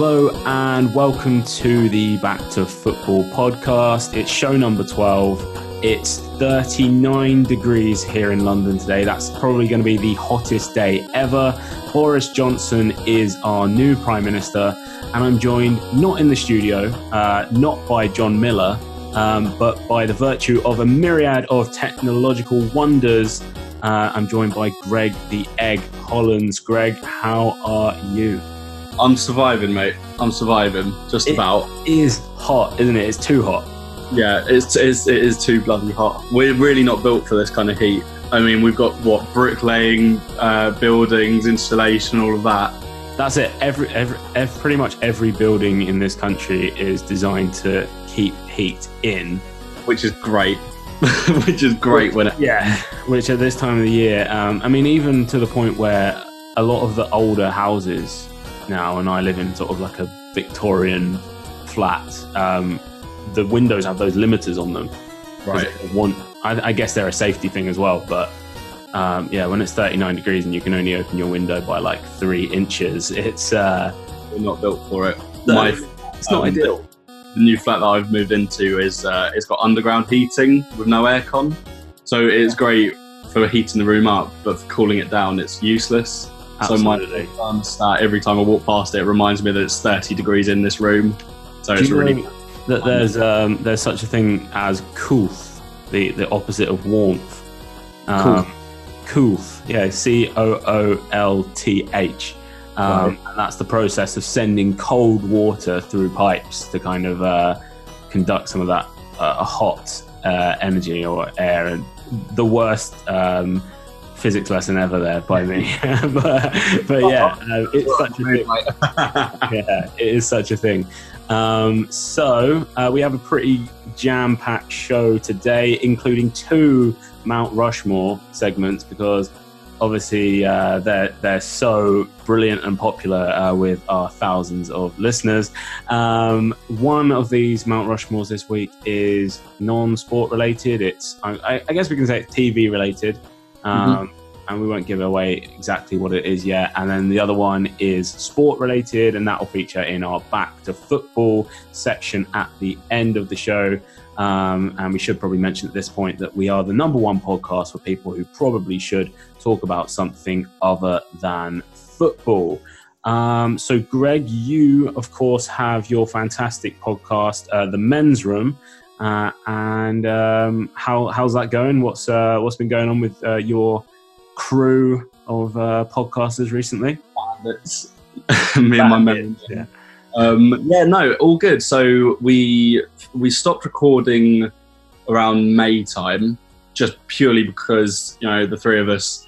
Hello and welcome to the Back to Football podcast. It's show number 12. It's 39 degrees here in London today. That's probably going to be the hottest day ever. Boris Johnson is our new Prime Minister, and I'm joined not in the studio, uh, not by John Miller, um, but by the virtue of a myriad of technological wonders. Uh, I'm joined by Greg the Egg Hollands. Greg, how are you? I'm surviving, mate. I'm surviving, just It- about. Is hot, isn't it? It's too hot. Yeah, it's, it's it is too bloody hot. We're really not built for this kind of heat. I mean, we've got what bricklaying, uh, buildings, installation, all of that. That's it. Every, every, ev pretty much every building in this country is designed to keep heat in. which is great. which is great when it, Yeah, which at this time of the year, um, I mean, even to the point where a lot of the older houses now, and I live in sort of like a Victorian flat, um, the windows have those limiters on them. right. they Want, I, I guess they're a safety thing as well, but um, yeah, when it's 39 degrees and you can only open your window by like three inches, it's uh, We're not built for it. No, My it's not um, ideal. the new flat that I've moved into is uh, it's got underground heating with no aircon, so it's great for heating the room up, but for cooling it down, it's useless. So my Absolutely. thermostat, every time I walk past it, it reminds me that it's 30 degrees in this room. So Do it's really that there's um, there's such a thing as coolth, the the opposite of warmth. Um, coolth, yeah, C O O L T H. Um, Right. and that's the process of sending cold water through pipes to kind of uh, conduct some of that uh, hot uh, energy or air. And the worst um, physics lesson ever there by me. but, but yeah, uh, it's such a thing yeah, it is such a thing. Um, so uh, we have a pretty jam-packed show today, including two Mount Rushmore segments because obviously uh, they're they're so brilliant and popular uh, with our thousands of listeners. Um, one of these Mount Rushmores this week is non-sport related. It's I, I guess we can say it's TV related. Um, and we won't give away exactly what it is yet. And then the other one is sport related, and that will feature in our back to football section at the end of the show. Um, and we should probably mention at this point that we are the number one podcast for people who probably should talk about something other than football. Um, so, Greg, you of course have your fantastic podcast, uh, The Men's Room. Uh, and um, how how's that going? What's uh, what's been going on with uh, your crew of uh, podcasters recently? That's me and my men. Yeah. Um, yeah, no, all good. So we we stopped recording around May time, just purely because you know the three of us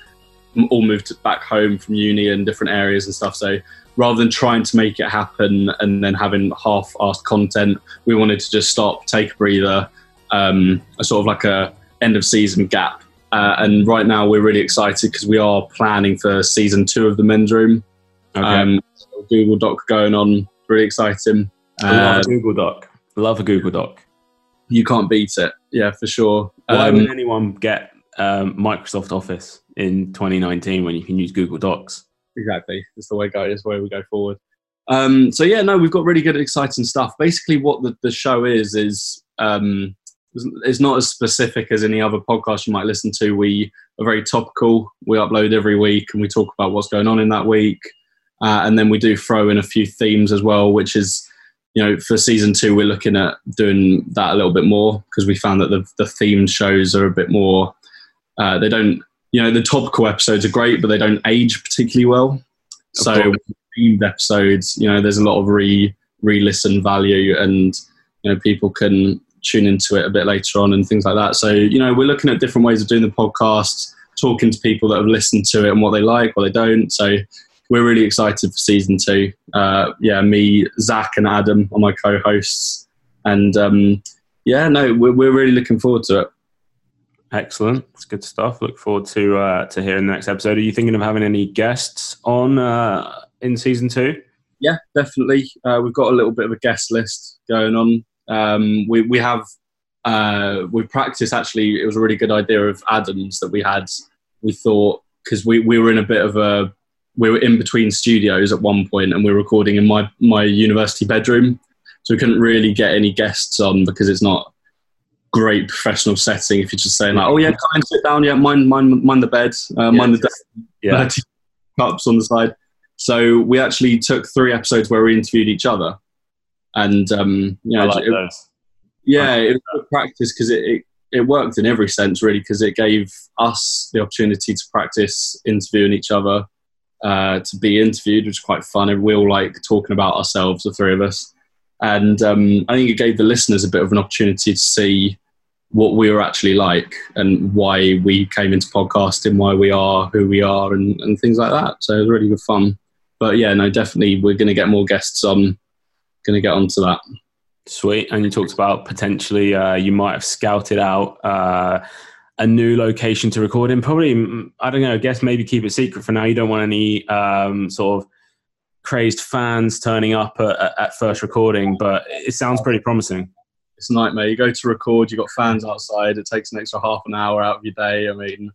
all moved back home from uni and different areas and stuff. So rather than trying to make it happen and then having half-assed content, we wanted to just stop, take a breather, um, a sort of like a end of season gap. Uh, and right now we're really excited because we are planning for season two of the men's room. Okay. Um, so Google Doc going on, really exciting. I love Uh, a Google Doc. Love a Google Doc. you can't beat it, yeah, for sure. Why Um, would anyone get um, Microsoft Office in 2019 when you can use Google Docs? Exactly, it's the way go. It's the way we go forward. Um, so yeah, no, we've got really good, exciting stuff. Basically, what the, the show is is um, it's not as specific as any other podcast you might listen to. We are very topical. We upload every week and we talk about what's going on in that week, uh, and then we do throw in a few themes as well, which is you know, for season two, we're looking at doing that a little bit more because we found that the, the themed shows are a bit more, uh, they don't, you know, the topical episodes are great, but they don't age particularly well. So, themed episodes, you know, there's a lot of re re listen value and, you know, people can tune into it a bit later on and things like that. So, you know, we're looking at different ways of doing the podcast, talking to people that have listened to it and what they like, what they don't. So, we're really excited for season two. Uh, yeah, me, Zach, and Adam are my co-hosts, and um, yeah, no, we're, we're really looking forward to it. Excellent. It's good stuff. Look forward to uh, to hearing the next episode. Are you thinking of having any guests on uh, in season two? Yeah, definitely. Uh, we've got a little bit of a guest list going on. Um, we we have uh, we practiced actually. It was a really good idea of Adams that we had. We thought because we, we were in a bit of a we were in between studios at one point, and we were recording in my my university bedroom, so we couldn't really get any guests on because it's not great professional setting if you're just saying like, oh yeah, come and sit down, yeah, mind mind mind the bed, uh, mind the desk, Yeah. cups on the side. So we actually took three episodes where we interviewed each other, and um, you know, like it- yeah, it was good practice because it, it it worked in every sense really because it gave us the opportunity to practice interviewing each other, uh, to be interviewed, which was quite fun. And we all like talking about ourselves, the three of us, and um, I think it gave the listeners a bit of an opportunity to see what we were actually like and why we came into podcasting, why we are who we are, and, and things like that. So it was really good fun. But yeah, no, definitely we're going to get more guests on. Going to get onto that. Sweet. And you talked about potentially uh, you might have scouted out uh, a new location to record in. Probably, mm, I don't know, I guess maybe keep it secret for now. You don't want any um, sort of crazed fans turning up at, at- at first recording, but it sounds pretty promising. It's a nightmare. You go to record, you've got fans outside. It takes an extra half an hour out of your day. I mean,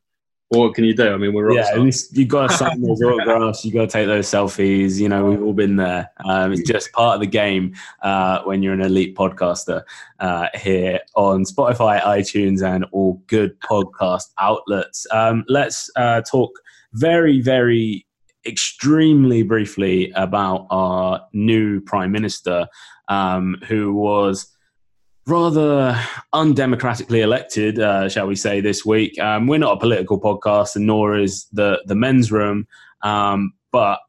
what can you do? I mean, we're Yeah, stars. at least you got to sign those autographs. You got to take those selfies. You know, we've all been there. Um, it's just part of the game uh, when you're an elite podcaster uh, here on Spotify, iTunes, and all good podcast outlets. Um, let's uh, talk very, very extremely briefly about our new prime minister, um, who was rather undemocratically elected, uh, shall we say, this week. Um, we're not a political podcast, and nor is the the men's room. Um, but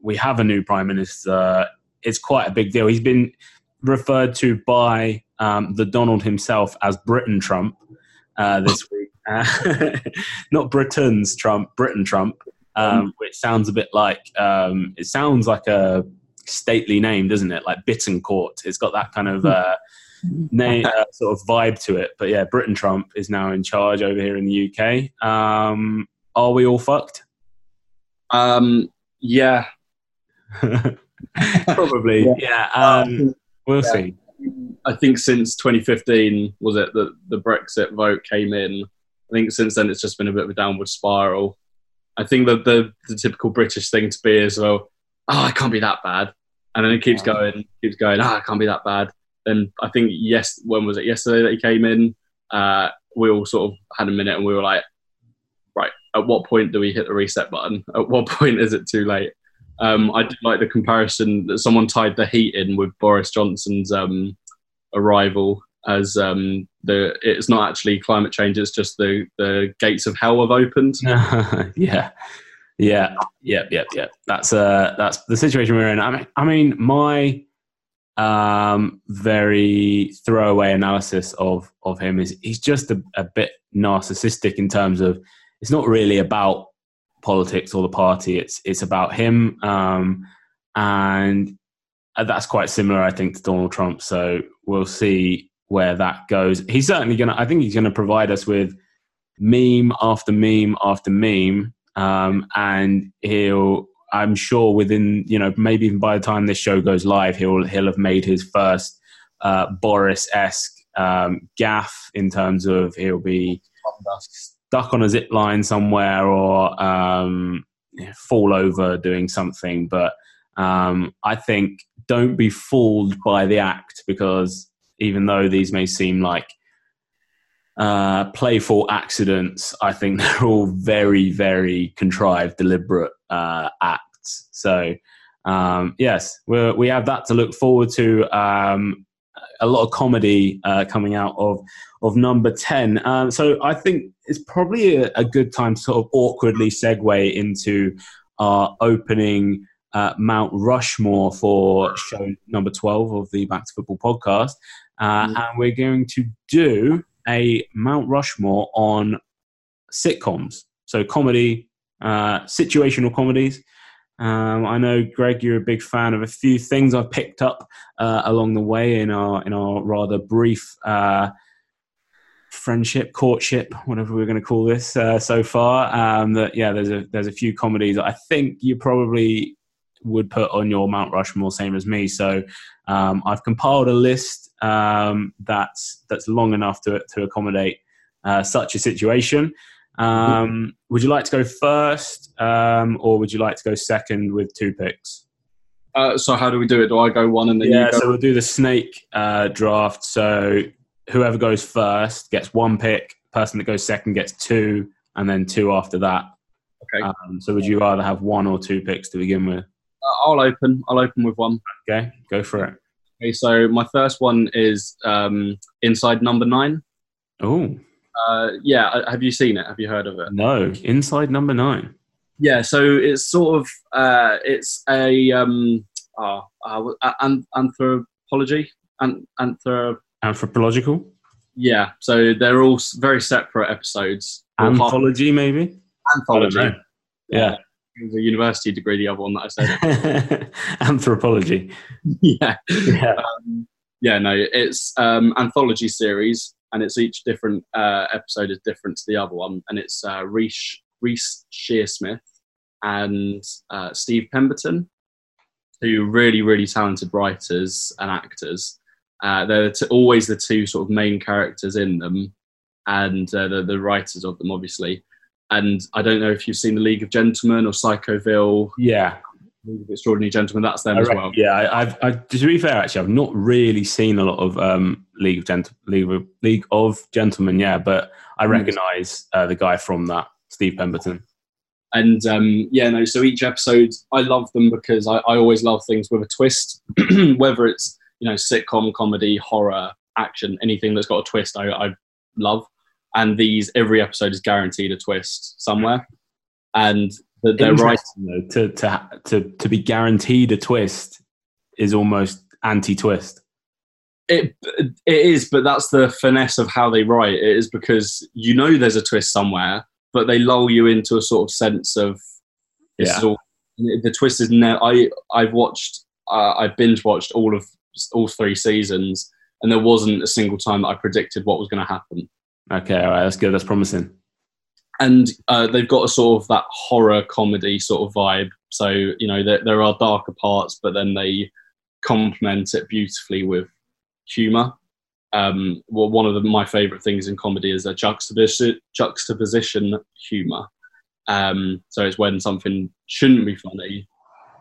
we have a new prime minister. It's quite a big deal. He's been referred to by um, the Donald himself as Britain Trump uh, this week. Uh, not Britain's Trump, Britain Trump, um, which sounds a bit like um, it sounds like a stately name, doesn't it? Like Bittencourt. It's got that kind of uh, name, uh, sort of vibe to it. But yeah, Britain Trump is now in charge over here in the UK. Um, are we all fucked? Um, yeah, Probably. Yeah. um, we'll Yeah. see. I think since 2015 was it that the Brexit vote came in. I think since then it's just been a bit of a downward spiral. I think that the, the typical British thing to be is well, oh, it can't be that bad, and then it keeps Yeah. going, keeps going. Ah, it can't be that bad. Then I think yes, when was it? Yesterday that he came in. Uh, we all sort of had a minute, and we were like, right, at what point do we hit the reset button? At what point is it too late? Um, I did like the comparison that someone tied the heat in with Boris Johnson's um, arrival as um, the it's not actually climate change; it's just the the gates of hell have opened. yeah. Yeah, yep, yep, yep. That's uh that's the situation we're in. I mean, I mean, my um very throwaway analysis of of him is he's just a, a bit narcissistic in terms of it's not really about politics or the party. It's it's about him, um, and that's quite similar, I think, to Donald Trump. So we'll see where that goes. He's certainly gonna. I think he's gonna provide us with meme after meme after meme, um, and he'll. I'm sure within you know maybe even by the time this show goes live, he'll he'll have made his first uh, Boris esque um, gaffe in terms of he'll be stuck on a zip line somewhere or um, fall over doing something. But um, I think don't be fooled by the act because even though these may seem like uh, playful accidents, I think they're all very, very contrived, deliberate uh, acts. So, um, yes, we we have that to look forward to. Um, a lot of comedy uh, coming out of of number 10. Um, so I think it's probably a, a good time to sort of awkwardly segue into our opening uh, Mount Rushmore for show number 12 of the Back to Football podcast. Uh, Mm. And we're going to do a Mount Rushmore on sitcoms. So comedy, uh, situational comedies. Um, I know, Greg, you're a big fan of a few things I've picked up uh, along the way in our in our rather brief uh, friendship, courtship, whatever we're going to call this uh, so far. Um, that yeah, there's a there's a few comedies I think you probably would put on your Mount Rushmore, same as me. So um, I've compiled a list um, that's that's long enough to to accommodate uh, such a situation. Um, would you like to go first, um, or would you like to go second with two picks? Uh, so how do we do it? Do I go one and then Yeah, you go? so we'll do the snake uh, draft. So whoever goes first gets one pick. Person that goes second gets two, and then two after that. okay, Um, so would you rather have one or two picks to begin with? Uh, I'll open. I'll open with one. Okay, go for it. Okay, so my first one is um, Inside Number Nine. Oh Uh, yeah, uh, have you seen it? Have you heard of it? no, inside number nine. Yeah, so it's sort of uh, it's a um, uh, uh, an- anthropology, an- anthrop. Anthropological Yeah, so they're all very separate episodes. Anthology, maybe. anthology. Yeah. Was a university degree, the other one that I said. Anthropology. yeah. Yeah. Um, yeah, no, it's um, anthology series, and it's each different uh, episode is different to the other one, and it's uh, Reece Reece Shearsmith and uh, Steve Pemberton, who are really really talented writers and actors. Uh, they're t- always the two sort of main characters in them, and uh, the the writers of them, obviously. And I don't know if you've seen the League of Gentlemen or Psychoville, Yeah. League of Extraordinary Gentlemen. That's them I as reckon- well. Yeah, I, I've, I, to be fair, actually, I've not really seen a lot of um, League of Gent- League of, League of Gentlemen, yeah, but I Mm. recognise uh, the guy from that, Steve Pemberton. and um, yeah no so each episode i love them because I, I always love things with a twist whether it's you know sitcom comedy horror action anything that's got a twist i, I love and these every episode is guaranteed a twist somewhere and the, they're right to, to, to, to be guaranteed a twist is almost anti-twist. it, it is but that's the finesse of how they write it is because you know there's a twist somewhere but they lull you into a sort of sense of this Yeah. is all the twist is now i i've watched uh, i binge watched all of all three seasons and there wasn't a single time that i predicted what was going to happen Okay, all right, that's good. That's promising. and uh, they've got a sort of that horror comedy sort of vibe so you know there, there are darker parts but then they complement it beautifully with humor um, well, one of the, my favorite things in comedy is a juxtaposition, juxtaposition humor um, so it's when something shouldn't be funny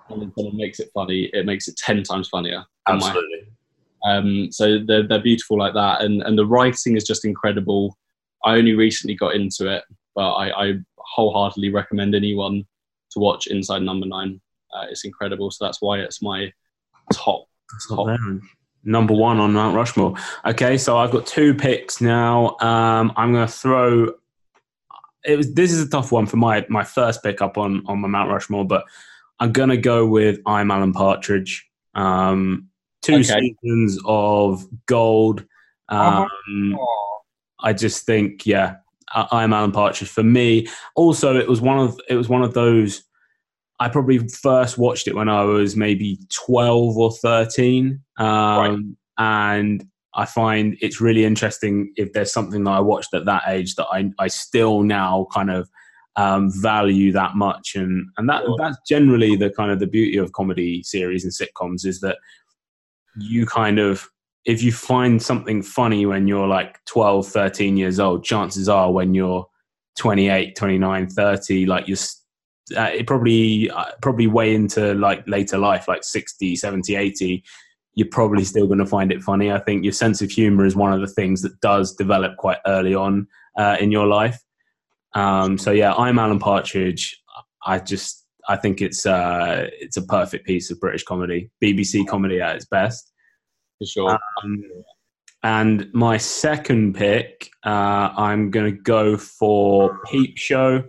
and then someone makes it funny it makes it 10 times funnier Absolutely. Um, so they're, they're beautiful like that, and, and the writing is just incredible. I only recently got into it, but I, I wholeheartedly recommend anyone to watch Inside Number Nine. Uh, it's incredible, so that's why it's my top. There. Number one on Mount Rushmore. Okay, so I've got two picks now. Um, I'm going to throw. It was. This is a tough one for my my first pick up on on my Mount Rushmore, but I'm going to go with I'm Alan Partridge. Um, two Okay. seasons of gold. Um, I just think, yeah, I, I'm Alan Partridge for me. Also, it was one of it was one of those. I probably first watched it when I was maybe 12 or 13, um, and I find it's really interesting if there's something that I watched at that age that I I still now kind of um, value that much, and and that Sure. that's generally the kind of the beauty of comedy series and sitcoms is that you kind of if you find something funny when you're like 12 13 years old chances are when you're 28 29 30 like you're uh, it probably uh, probably way into like later life like 60 70 80 you're probably still going to find it funny. I think your sense of humor is one of the things that does develop quite early on uh, in your life. Um, so yeah i'm alan partridge. I just i think it's uh, it's a perfect piece of british comedy bbc comedy at its best For sure. um, and my second pick, uh, I'm going to go for Peep Show.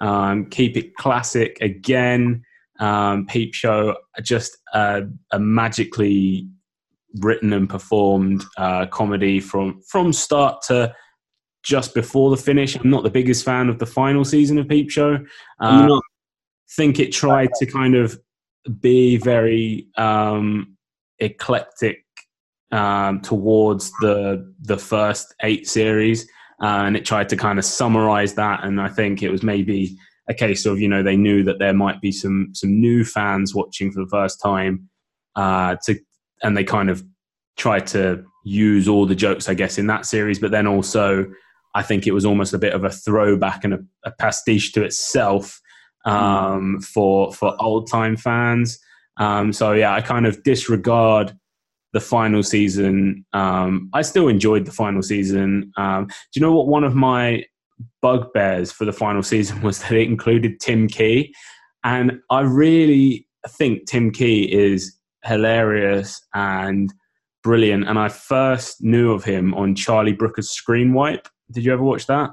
Um, keep it classic again. Um, Peep Show, just uh, a magically written and performed uh, comedy from from start to just before the finish. I'm not the biggest fan of the final season of Peep Show. Think it tried to kind of be very um, eclectic um, towards the the first eight series, uh, and it tried to kind of summarize that. And I think it was maybe a case of you know they knew that there might be some some new fans watching for the first time, uh, to and they kind of tried to use all the jokes I guess in that series, but then also I think it was almost a bit of a throwback and a, a pastiche to itself um, mm. for for old time fans. Um, so yeah, I kind of disregard the final season. Um, I still enjoyed the final season. Um, do you know what one of my bugbears for the final season was that it included Tim Key, and I really think Tim Key is hilarious and brilliant. And I first knew of him on Charlie Brooker's Screen Wipe. Did you ever watch that?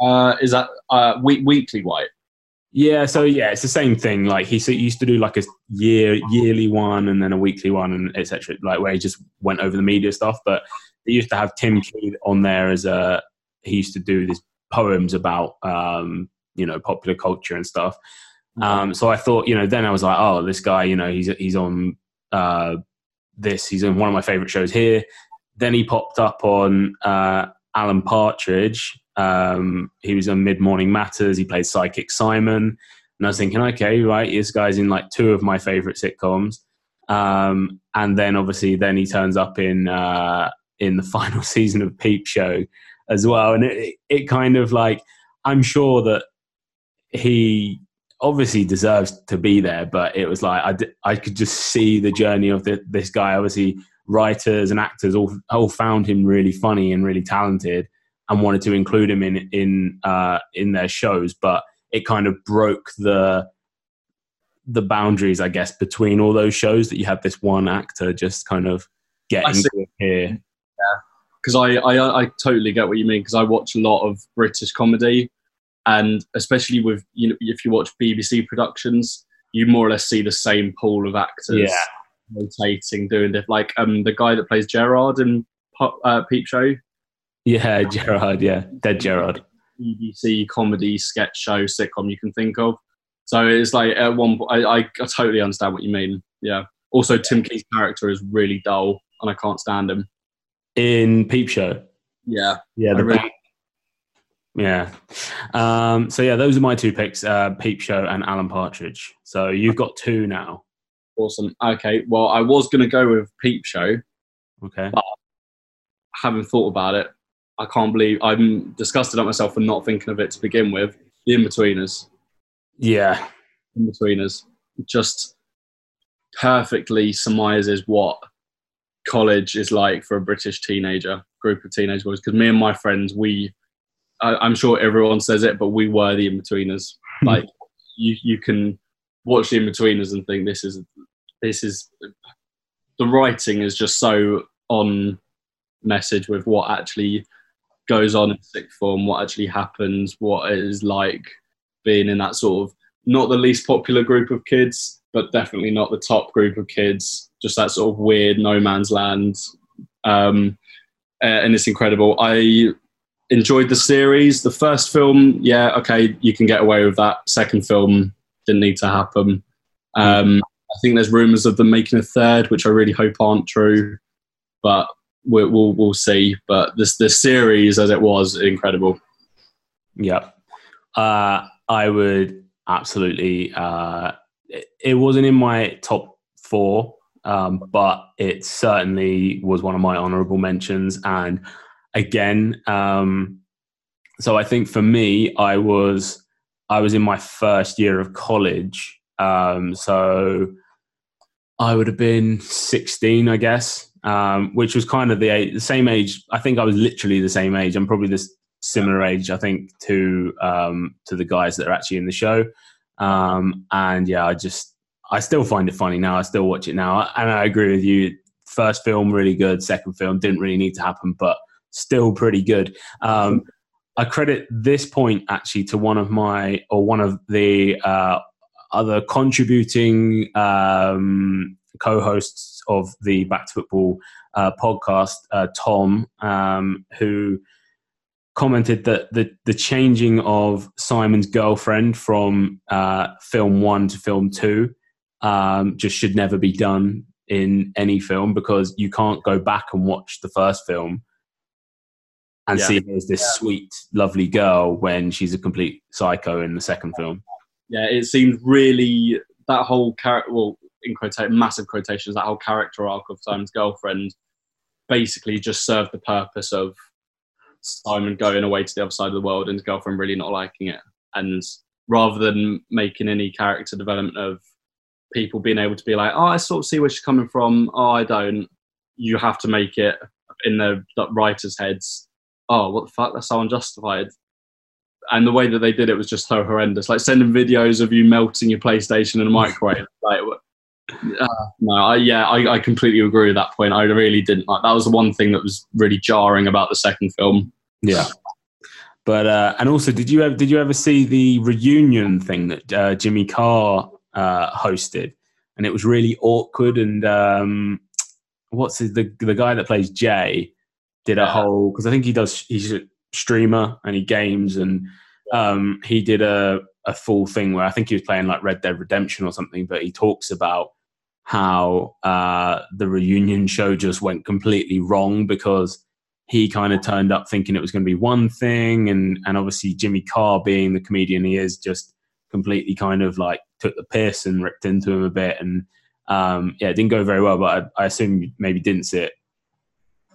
Uh, is that uh, week, weekly Wipe? Yeah, so yeah, it's the same thing. Like he used to do like a year yearly one and then a weekly one and etc. Like where he just went over the media stuff. But they used to have Tim Key on there as a. He used to do these poems about um, you know popular culture and stuff. Um, so I thought, you know, then I was like, oh, this guy, you know, he's he's on uh, this. He's in one of my favorite shows here. Then he popped up on uh, Alan Partridge, um, he was on Mid Morning Matters. He played Psychic Simon. And I was thinking, okay, right, this guy's in like two of my favorite sitcoms. Um, and then obviously, then he turns up in uh, in the final season of Peep Show as well. And it, it kind of like, I'm sure that he obviously deserves to be there, but it was like I, I could just see the journey of the, this guy. Obviously, writers and actors all all found him really funny and really talented, and wanted to include him in in uh, in their shows, but it kind of broke the the boundaries, I guess, between all those shows that you have this one actor just kind of getting to here. Yeah, because I, I I totally get what you mean because I watch a lot of British comedy, and especially with you know if you watch BBC productions, you more or less see the same pool of actors yeah. rotating, doing it. Like um the guy that plays Gerard in uh, Peep Show, yeah, Gerard. Yeah, dead Gerard. BBC comedy sketch show sitcom you can think of. So it's like at one point, I, I, I totally understand what you mean. Yeah. Also, Tim Key's character is really dull, and I can't stand him. In Peep Show. Yeah. Yeah. The really, yeah. Um, so yeah, those are my two picks: uh, Peep Show and Alan Partridge. So you've got two now. Awesome. Okay. Well, I was going to go with Peep Show. Okay. But having thought about it, I can't believe I'm disgusted at myself for not thinking of it to begin with. The Inbetweeners. Yeah. Inbetweeners. Just perfectly surmises what college is like for a British teenager, group of teenage boys. Because me and my friends, we, I, am sure everyone says it, but we were the Inbetweeners. Hmm. like you, you can watch the Inbetweeners and think this is, this is, the writing is just so on message with what actually goes on in sixth form, what actually happens, what it is like being in that sort of not the least popular group of kids, but definitely not the top group of kids. Just that sort of weird no man's land, um, and it's incredible. I enjoyed the series. The first film, yeah, okay, you can get away with that. Second film didn't need to happen. Um, I think there's rumours of them making a third, which I really hope aren't true. But we'll, we'll, we'll see. But this the series as it was incredible. Yep, uh, I would absolutely. Uh, it, it, wasn't in my top four, um, but it certainly was one of my honourable mentions. And again, um, so I think for me, I was I was in my first year of college, um, so I would have been sixteen, I guess um, which was kind of the, age, the same age. I think I was literally the same age. I'm probably this similar age, I think, to um, to the guys that are actually in the show. Um, and yeah, I just I still find it funny now. I still watch it now, and I agree with you. First film really good. Second film didn't really need to happen, but still pretty good. Um, I credit this point actually to one of my or one of the uh, other contributing um, co-hosts of the Back to Football uh, podcast, uh, Tom, um, who commented that the the changing of Simon's girlfriend from uh, film one to film two um, just should never be done in any film because you can't go back and watch the first film and yeah. see there's this yeah. sweet, lovely girl when she's a complete psycho in the second film. Yeah, it seemed really that whole character. Well, in quotation, massive quotations, that whole character arc of Simon's girlfriend basically just served the purpose of Simon going away to the other side of the world and his girlfriend really not liking it. And rather than making any character development of people being able to be like, oh, I sort of see where she's coming from. Oh, I don't. You have to make it in the, the writers' heads. Oh, what the fuck? That's so unjustified. And the way that they did it was just so horrendous. Like sending videos of you melting your PlayStation in a microwave. like, uh, no, I, yeah, I, I completely agree with that point. I really didn't like. That was the one thing that was really jarring about the second film. Yeah. But uh, and also, did you ever did you ever see the reunion thing that uh, Jimmy Carr uh, hosted? And it was really awkward. And um, what's his, the the guy that plays Jay did a whole because I think he does he's a streamer and he games and um, he did a a full thing where I think he was playing like Red Dead Redemption or something, but he talks about how uh, the reunion show just went completely wrong because he kind of turned up thinking it was going to be one thing, and and obviously Jimmy Carr, being the comedian he is, just completely kind of like took the piss and ripped into him a bit, and um, yeah, it didn't go very well. But I, I assume you maybe didn't see it.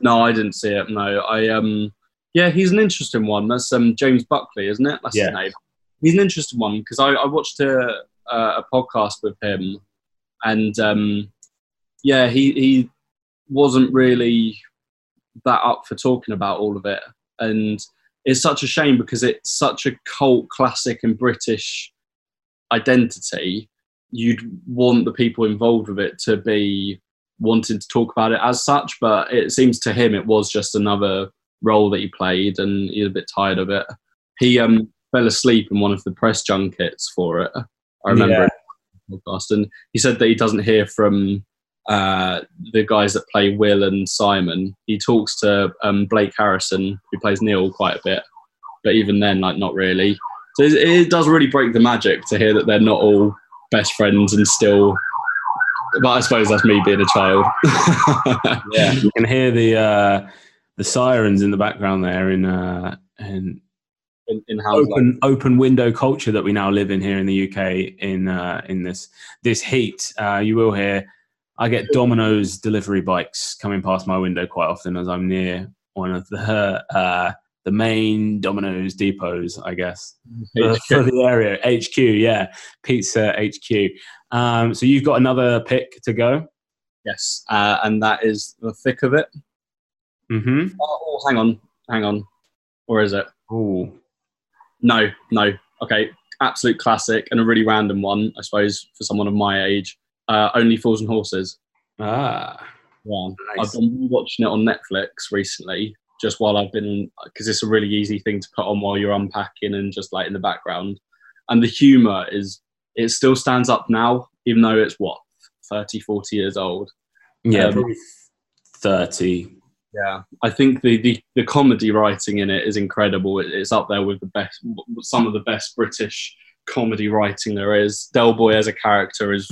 No, I didn't see it. No, I um, yeah, he's an interesting one. That's um James Buckley, isn't it? That's Yeah. his name. He's an interesting one because I, I watched a a podcast with him, and um, yeah, he he wasn't really that up for talking about all of it, and it's such a shame because it's such a cult classic and British identity. You'd want the people involved with it to be wanting to talk about it as such, but it seems to him it was just another role that he played, and he's a bit tired of it. He um, fell asleep in one of the press junkets for it. I remember Yeah. it in the podcast, and he said that he doesn't hear from uh, the guys that play Will and Simon. He talks to um, Blake Harrison, who plays Neil, quite a bit, but even then, like not really. So it, it does really break the magic to hear that they're not all best friends and still. But I suppose that's me being a child. Yeah, you can hear the uh, the sirens in the background there in uh, in in, in open open window culture that we now live in here in the UK in uh, in this this heat. Uh, you will hear I get Domino's delivery bikes coming past my window quite often as I'm near one of the uh, the main Domino's depots, I guess, for, for the area HQ. Yeah, pizza HQ. Um, so you've got another pick to go. Yes, uh, and that is the thick of it. Mm-hmm. Oh, oh, hang on, hang on. Or is it? Ooh. No, no. Okay, absolute classic and a really random one, I suppose, for someone of my age. Uh, Only Fools and Horses. Ah. Yeah, Nice. I've been watching it on Netflix recently, just while I've been because it's a really easy thing to put on while you're unpacking and just like in the background. And the humour is it still stands up now, even though it's what 30, 40 years old. Yeah, Um, probably thirty. Yeah, I think the, the, the comedy writing in it is incredible. It, it's up there with the best, some of the best British comedy writing there is. Del Boy as a character is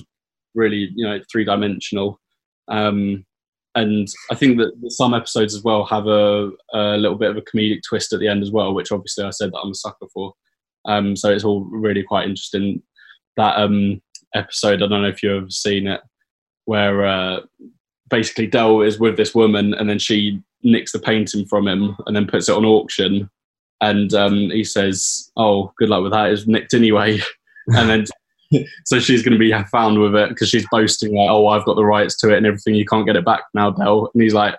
really, you know, three dimensional. Um, and I think that some episodes as well have a, a little bit of a comedic twist at the end as well, which obviously I said that I'm a sucker for. Um, so it's all really quite interesting. That um, episode, I don't know if you've ever seen it, where uh, basically Del is with this woman and then she nicks the painting from him and then puts it on auction. And um, he says, Oh, good luck with that. It's nicked anyway. and then so she's going to be found with it because she's boasting, like, Oh, I've got the rights to it and everything. You can't get it back now, Del. And he's like,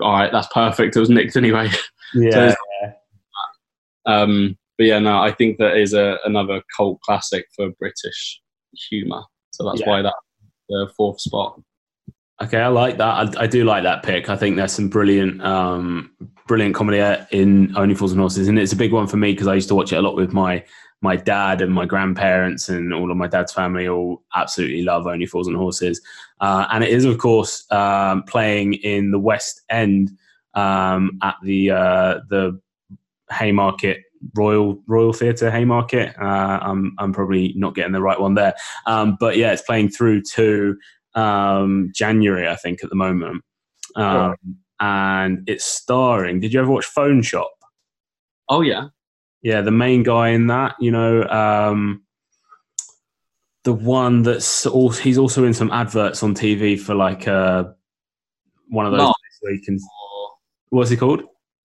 All right, that's perfect. It was nicked anyway. Yeah. Um, but yeah, no, I think that is a, another cult classic for British humour. So that's Yeah. why that's the fourth spot. Okay, I like that. I, I do like that pick. I think there's some brilliant, um, brilliant comedy in Only Fools and Horses, and it's a big one for me because I used to watch it a lot with my my dad and my grandparents and all of my dad's family. All absolutely love Only Fools and Horses, uh, and it is of course um, playing in the West End um, at the uh, the Haymarket Royal Royal Theatre Haymarket. Uh, I'm I'm probably not getting the right one there, um, but yeah, it's playing through to um, January, I think, at the moment. Um, And it's starring. Did you ever watch Phone Shop? Oh, yeah. Yeah, the main guy in that, you know, um, the one that's also, he's also in some adverts on TV for like uh, one of those where can. What's he called?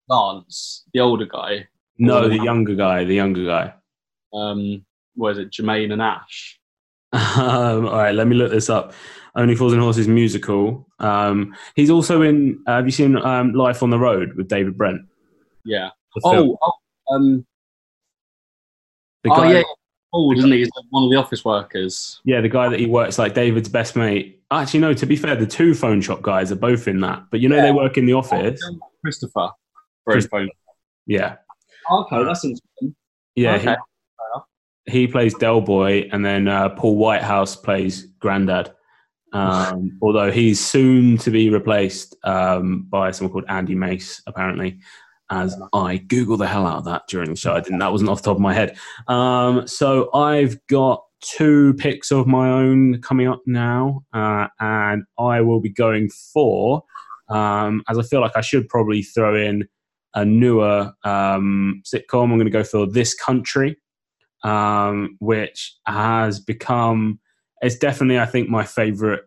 Lance, the older guy. No, the younger guy. The younger guy. Um, what is it? Jermaine and Ash. Um, all right, let me look this up. Only Fools and Horses musical. Um, he's also in. Uh, have you seen um, Life on the Road with David Brent? Yeah. Oh, oh, um, the oh guy, yeah. Paul, isn't he? He's like one of the office workers. yeah, the guy that he works like David's best mate. Actually, no. To be fair, the two phone shop guys are both in that. But you know, they work in the office. Christopher. Phone. Yeah, Okay, that's interesting. yeah. Okay. He, he plays Del Boy, and then uh, Paul Whitehouse plays Grandad. Um, although he's soon to be replaced um, by someone called Andy Mace, apparently. As I Google the hell out of that during the show, I didn't. That wasn't off the top of my head. Um, so I've got two picks of my own coming up now, uh, and I will be going for. Um, as I feel like I should probably throw in a newer um, sitcom. I'm going to go for This Country, um, which has become. It's definitely, I think, my favorite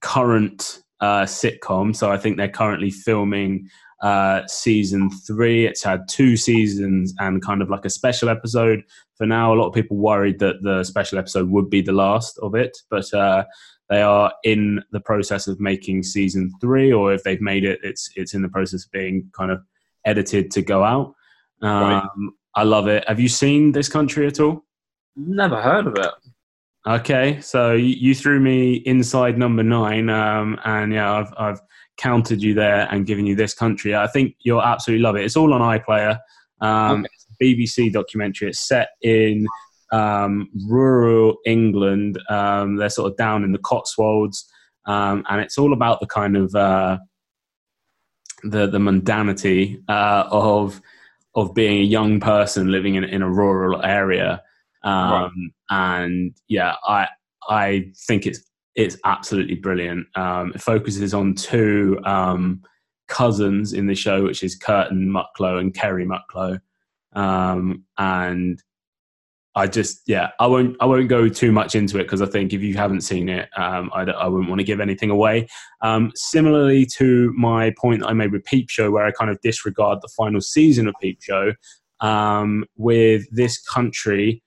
current uh, sitcom. So I think they're currently filming uh, season three. It's had two seasons and kind of like a special episode. For now, a lot of people worried that the special episode would be the last of it, but uh, they are in the process of making season three, or if they've made it, it's it's in the process of being kind of edited to go out. Um, Right. I love it. Have you seen this country at all? Never heard of it. Okay, so you, threw me inside number nine, um, and yeah, I've I've counted you there and given you this country. I think you'll absolutely love it. It's all on iPlayer. Um, Okay. it's a BBC documentary. It's set in um, rural England. Um, they're sort of down in the Cotswolds, um, and it's all about the kind of uh, the the mundanity uh, of of being a young person living in in a rural area. Um, And yeah, I I think it's it's absolutely brilliant. Um, it focuses on two um, cousins in the show, which is Kurtan Mucklowe and Kerry Mucklowe, um, and I just yeah I won't I won't go too much into it because I think if you haven't seen it, um, I, I wouldn't want to give anything away. Um, similarly to my point that I made with Peep Show, where I kind of disregard the final season of Peep Show, um, with this country,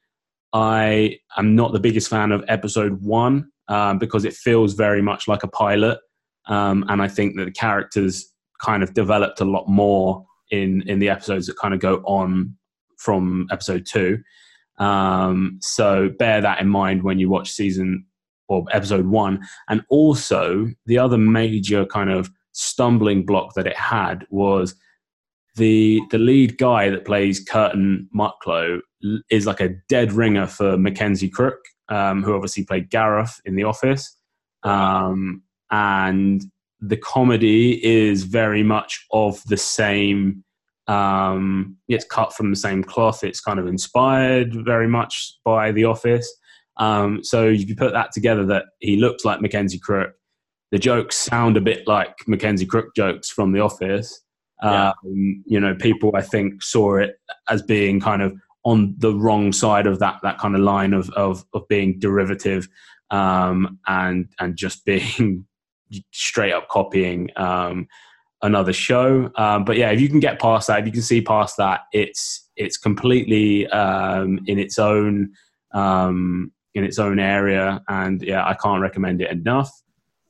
I am not the biggest fan of episode one um, because it feels very much like a pilot, um, and I think that the characters kind of developed a lot more in in the episodes that kind of go on from episode two. Um, so bear that in mind when you watch season or episode one. And also, the other major kind of stumbling block that it had was the the lead guy that plays Kurtan Mucklowe is like a dead ringer for Mackenzie Crook, um, who obviously played Gareth in The Office. Um, and the comedy is very much of the same um, it's cut from the same cloth. It's kind of inspired very much by The Office. Um, so if you put that together, that he looks like Mackenzie Crook, the jokes sound a bit like Mackenzie Crook jokes from The Office. Yeah. Um, you know, people I think saw it as being kind of on the wrong side of that that kind of line of of, of being derivative um, and and just being straight up copying um, another show. Um, but yeah, if you can get past that, if you can see past that, it's it's completely um, in its own um, in its own area, and yeah, I can't recommend it enough.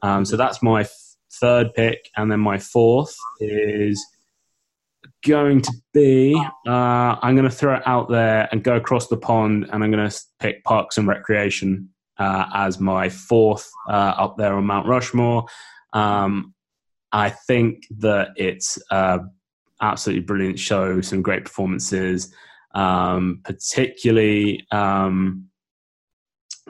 Um, so that's my f- third pick, and then my fourth is going to be uh, I'm going to throw it out there and go across the pond, and I'm going to pick Parks and Recreation uh, as my fourth uh, up there on Mount Rushmore. Um, I think that it's a absolutely brilliant show, some great performances, um, particularly um,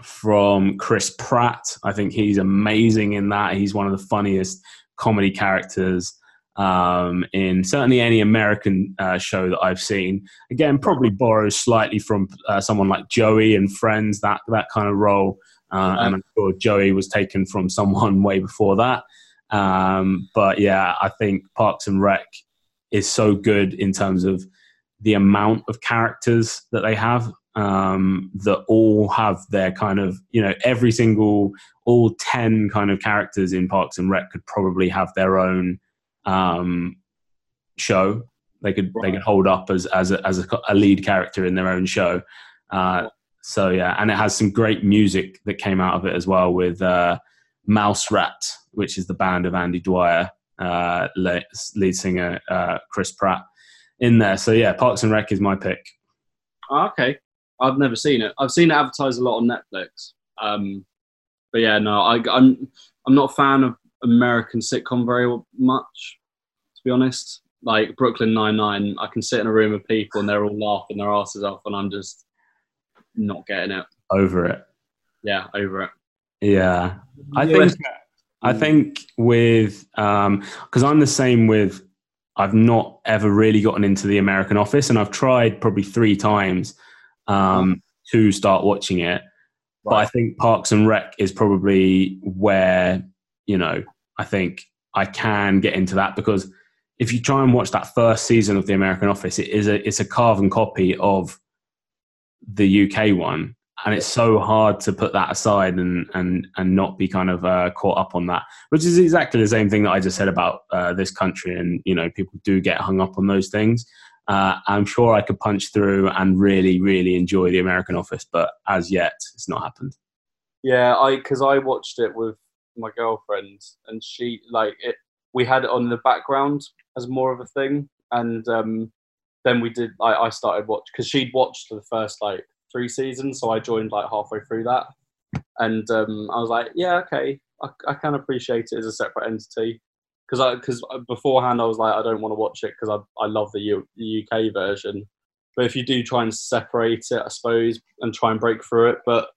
from Chris Pratt. I think he's amazing in that. He's one of the funniest comedy characters um, in certainly any American uh, show that I've seen. Again, probably borrows slightly from uh, someone like Joey and Friends, that that kind of role. Uh, and I'm sure Joey was taken from someone way before that. Um, but yeah, I think Parks and Rec is so good in terms of the amount of characters that they have um, that all have their kind of, you know, every single, all 10 kind of characters in Parks and Rec could probably have their own um, show. They could right. they could hold up as as a, as a, a, lead character in their own show. Uh, so yeah, and it has some great music that came out of it as well with uh, Mouse Rat, which is the band of Andy Dwyer, uh, lead singer uh, Chris Pratt in there. So yeah, Parks and Rec is my pick. Oh, okay, I've never seen it. I've seen it advertised a lot on Netflix. Um, but yeah, no, I, I'm I'm not a fan of American sitcom very much, to be honest. Like Brooklyn Nine Nine, I can sit in a room of people and they're all laughing their asses off, and I'm just not getting it. Over it. Yeah, over it. Yeah, I think I think with um because I'm the same with I've not ever really gotten into the American Office, and I've tried probably three times um, to start watching it. Right. But I think Parks and Rec is probably where you know I think I can get into that because if you try and watch that first season of the American Office, it is a it's a carbon copy of the UK one, and it's so hard to put that aside and and and not be kind of uh, caught up on that which is exactly the same thing that i just said about uh, this country and you know people do get hung up on those things. Uh, i'm sure i could punch through and really really enjoy the american office but as yet it's not happened. Yeah i because i watched it with my girlfriend and she like it we had it on the background as more of a thing and um then we did I, I started watch because she'd watched the first like three seasons, so I joined like halfway through that, and um, I was like, yeah, okay, I, I can appreciate it as a separate entity. Because I because beforehand I was like, I don't want to watch it because I I love the, U, the UK version, but if you do try and separate it, I suppose, and try and break through it, but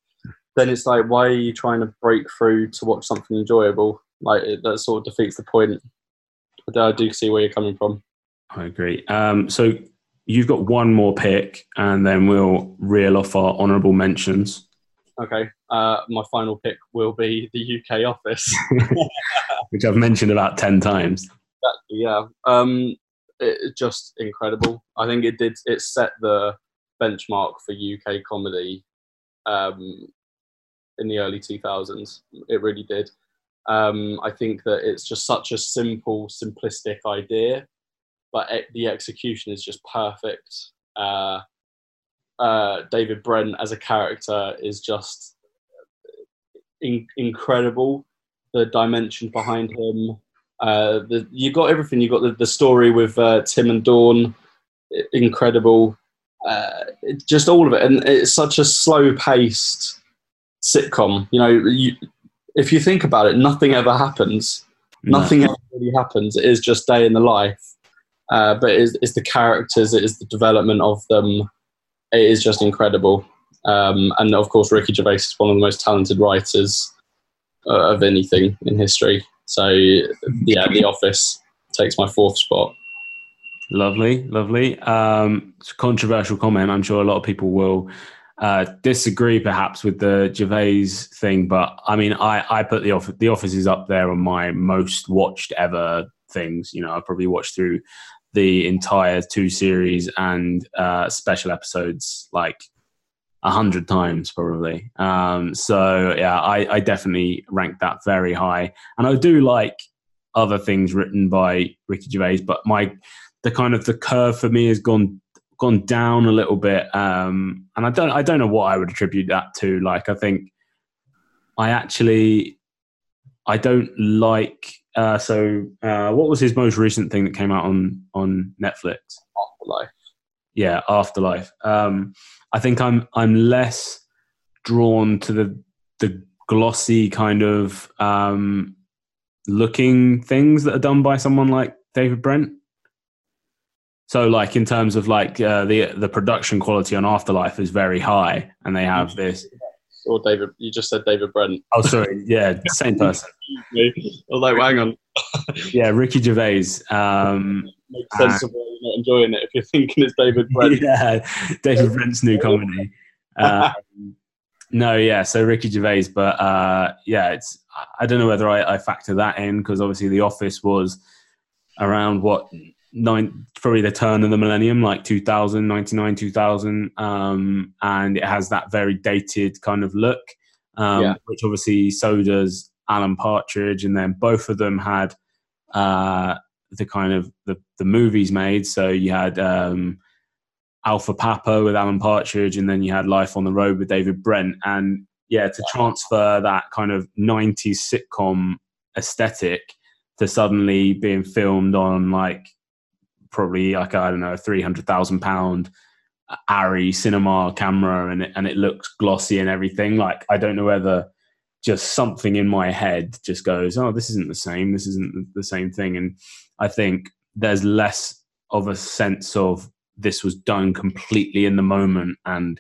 then it's like, why are you trying to break through to watch something enjoyable? Like it, that sort of defeats the point. But I do see where you're coming from. I agree. Um, so you've got one more pick, and then we'll reel off our honourable mentions. Okay. Uh, my final pick will be the UK office, which I've mentioned about ten times. Exactly, yeah. Um, it's just incredible. I think it did. It set the benchmark for UK comedy um, in the early 2000s. It really did. Um, I think that it's just such a simple, simplistic idea but the execution is just perfect. Uh, uh, David Brent as a character is just in- incredible. The dimension behind him, uh, the, you got everything. You got the, the story with uh, Tim and Dawn, incredible. Uh, just all of it, and it's such a slow-paced sitcom. You know, you, if you think about it, nothing ever happens. No. Nothing ever really happens. It is just day in the life uh, but it's, it's, the characters, it is the development of them. It is just incredible. Um, and of course, Ricky Gervais is one of the most talented writers uh, of anything in history. So, yeah, The Office takes my fourth spot. Lovely, lovely. Um, it's a controversial comment. I'm sure a lot of people will uh, disagree, perhaps, with the Gervais thing. But I mean, I, I put the office. The Office is up there on my most watched ever things. You know, I probably watched through the entire two series and uh, special episodes like a hundred times probably. Um, so yeah, I, I definitely rank that very high, and I do like other things written by Ricky Gervais, but my the kind of the curve for me has gone gone down a little bit, um, and I don't I don't know what I would attribute that to. Like I think I actually I don't like uh, so, uh, what was his most recent thing that came out on on Netflix? Afterlife. Yeah, Afterlife. Um, I think I'm I'm less drawn to the the glossy kind of um, looking things that are done by someone like David Brent. So, like in terms of like uh, the the production quality on Afterlife is very high, and they have this or David. You just said David Brent. Oh, sorry. Yeah, same person. Like, hang on. yeah, Ricky Gervais. Um, Makes sense uh, of why you're not enjoying it if you're thinking it's David Brent. Yeah, David Brent's new comedy. Um, no, yeah. So Ricky Gervais, but uh, yeah, it's. I don't know whether I, I factor that in because obviously The Office was around what nine, probably the turn of the millennium, like 2000, 99, 2000. Um, and it has that very dated kind of look, um, yeah. which obviously so does Alan Partridge. And then both of them had uh, the kind of the, the movies made. So you had um, Alpha Papa with Alan Partridge, and then you had Life on the Road with David Brent. And yeah, to transfer that kind of 90s sitcom aesthetic to suddenly being filmed on like probably like I don't know, three hundred thousand pound Arri cinema camera, and it, and it looks glossy and everything. Like I don't know whether just something in my head just goes, oh, this isn't the same. This isn't the same thing. And I think there's less of a sense of this was done completely in the moment and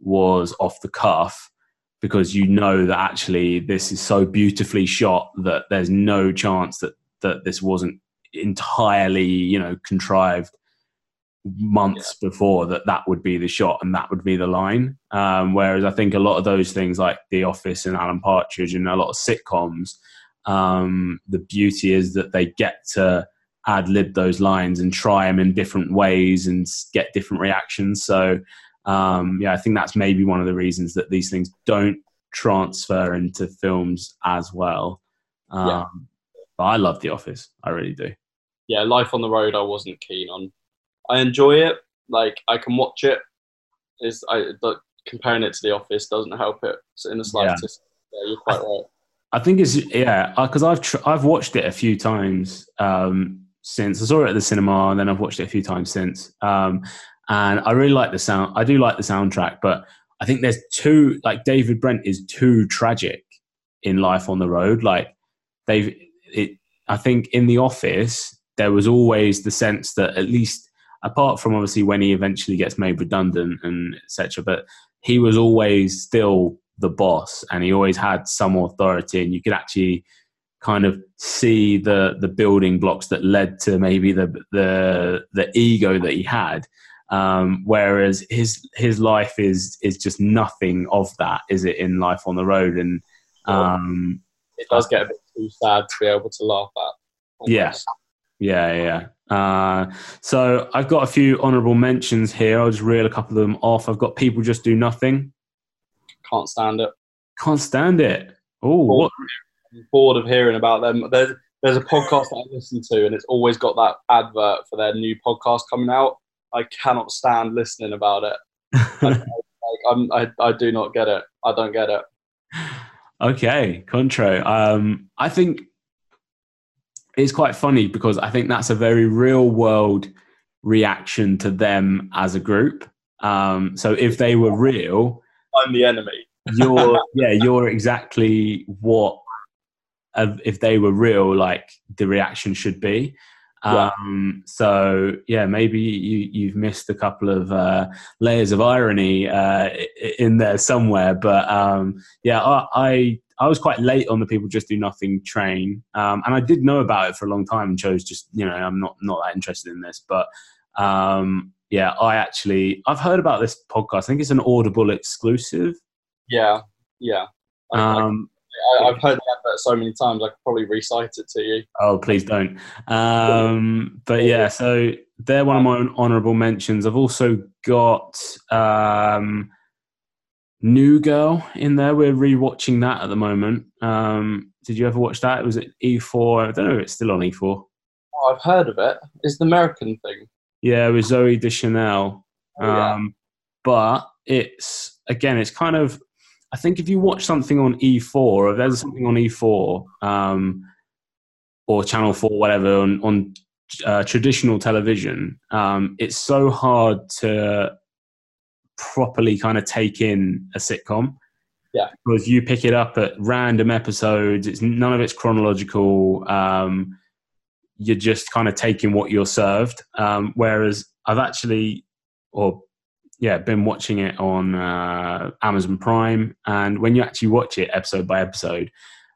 was off the cuff because you know that actually this is so beautifully shot that there's no chance that that this wasn't entirely you know contrived months yeah. before that that would be the shot and that would be the line um, whereas i think a lot of those things like the office and alan partridge and a lot of sitcoms um, the beauty is that they get to ad lib those lines and try them in different ways and get different reactions so um, yeah i think that's maybe one of the reasons that these things don't transfer into films as well um, yeah. But i love the office i really do yeah life on the road i wasn't keen on I enjoy it. Like I can watch it. Is I but comparing it to The Office doesn't help it in the slightest. Yeah, yeah you're quite right. I think it's yeah because I've tr- I've watched it a few times um, since I saw it at the cinema and then I've watched it a few times since um, and I really like the sound I do like the soundtrack but I think there's too like David Brent is too tragic in Life on the Road like they've it I think in The Office there was always the sense that at least apart from obviously when he eventually gets made redundant and etc. But he was always still the boss, and he always had some authority, and you could actually kind of see the the building blocks that led to maybe the the the ego that he had. Um, whereas his his life is is just nothing of that, is it? In life on the road, and um, it does get a bit too sad to be able to laugh at. Almost. Yeah, yeah, yeah. Uh, so I've got a few honourable mentions here. I'll just reel a couple of them off. I've got people just do nothing. Can't stand it. Can't stand it. Oh, what? Bored of hearing about them. There's there's a podcast that I listen to, and it's always got that advert for their new podcast coming out. I cannot stand listening about it. like, I, I do not get it. I don't get it. Okay, Contro. Um, I think it's quite funny because I think that's a very real world reaction to them as a group. Um, so if they were real, I'm the enemy. you're yeah, you're exactly what uh, if they were real, like the reaction should be. Yeah. Um, so yeah, maybe you you've missed a couple of uh, layers of irony uh, in there somewhere, but um, yeah, I, I I was quite late on the people just do nothing train, um, and I did know about it for a long time and chose just you know I'm not not that interested in this, but um, yeah, I actually I've heard about this podcast. I think it's an Audible exclusive. Yeah, yeah. Um, I, have heard the advert so many times. I could probably recite it to you. Oh, please don't. Um, but yeah, so they're one of my honourable mentions. I've also got. Um, New Girl in there. We're rewatching that at the moment. Um, did you ever watch that? It was at E4. I don't know if it's still on E4. Oh, I've heard of it. It's the American thing. Yeah, with Zooey Deschanel. Oh, yeah. Um, but it's again, it's kind of. I think if you watch something on E4, or if there's something on E4 um, or Channel 4, whatever, on, on uh, traditional television, um, it's so hard to properly kind of take in a sitcom. Yeah. Because you pick it up at random episodes, it's none of it's chronological. Um, you're just kind of taking what you're served. Um, whereas I've actually, or yeah, been watching it on uh, Amazon Prime, and when you actually watch it episode by episode,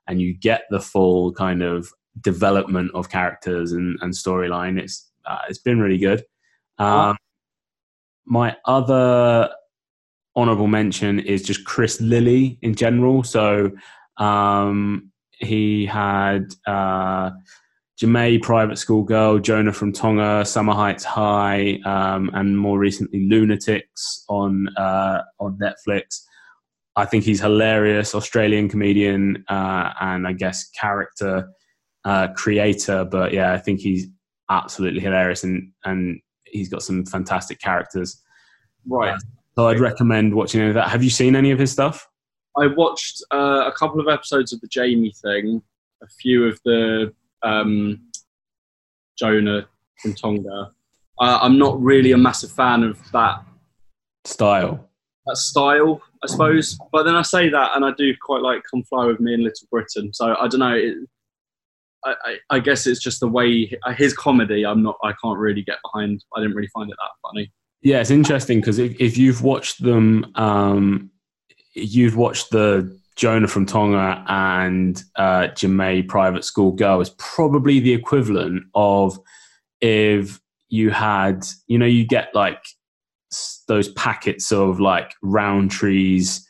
and you get the full kind of development of characters and, and storyline, it's uh, it's been really good. Um, my other honorable mention is just Chris Lilley in general. So um, he had uh, Ja'mie Private School Girl, Jonah from Tonga, Summer Heights High, um, and more recently Lunatics on uh, on Netflix. I think he's hilarious, Australian comedian, uh, and I guess character uh, creator. But yeah, I think he's absolutely hilarious, and and he's got some fantastic characters. Right. So I'd recommend watching any of that. Have you seen any of his stuff? I watched uh, a couple of episodes of the Ja'mie thing, a few of the um, Jonah from Tonga. Uh, I'm not really a massive fan of that Style. that style, I suppose. But then I say that, and I do quite like "Come Fly with Me" in Little Britain. So I don't know. It, I, I, I guess it's just the way his comedy. I'm not. I can't really get behind. I didn't really find it that funny. Yeah, it's interesting because if, if you've watched them, um, you've watched the Jonah from Tonga and uh, Private School Girl is probably the equivalent of if you had, you know, you get like those packets of like Rowntree's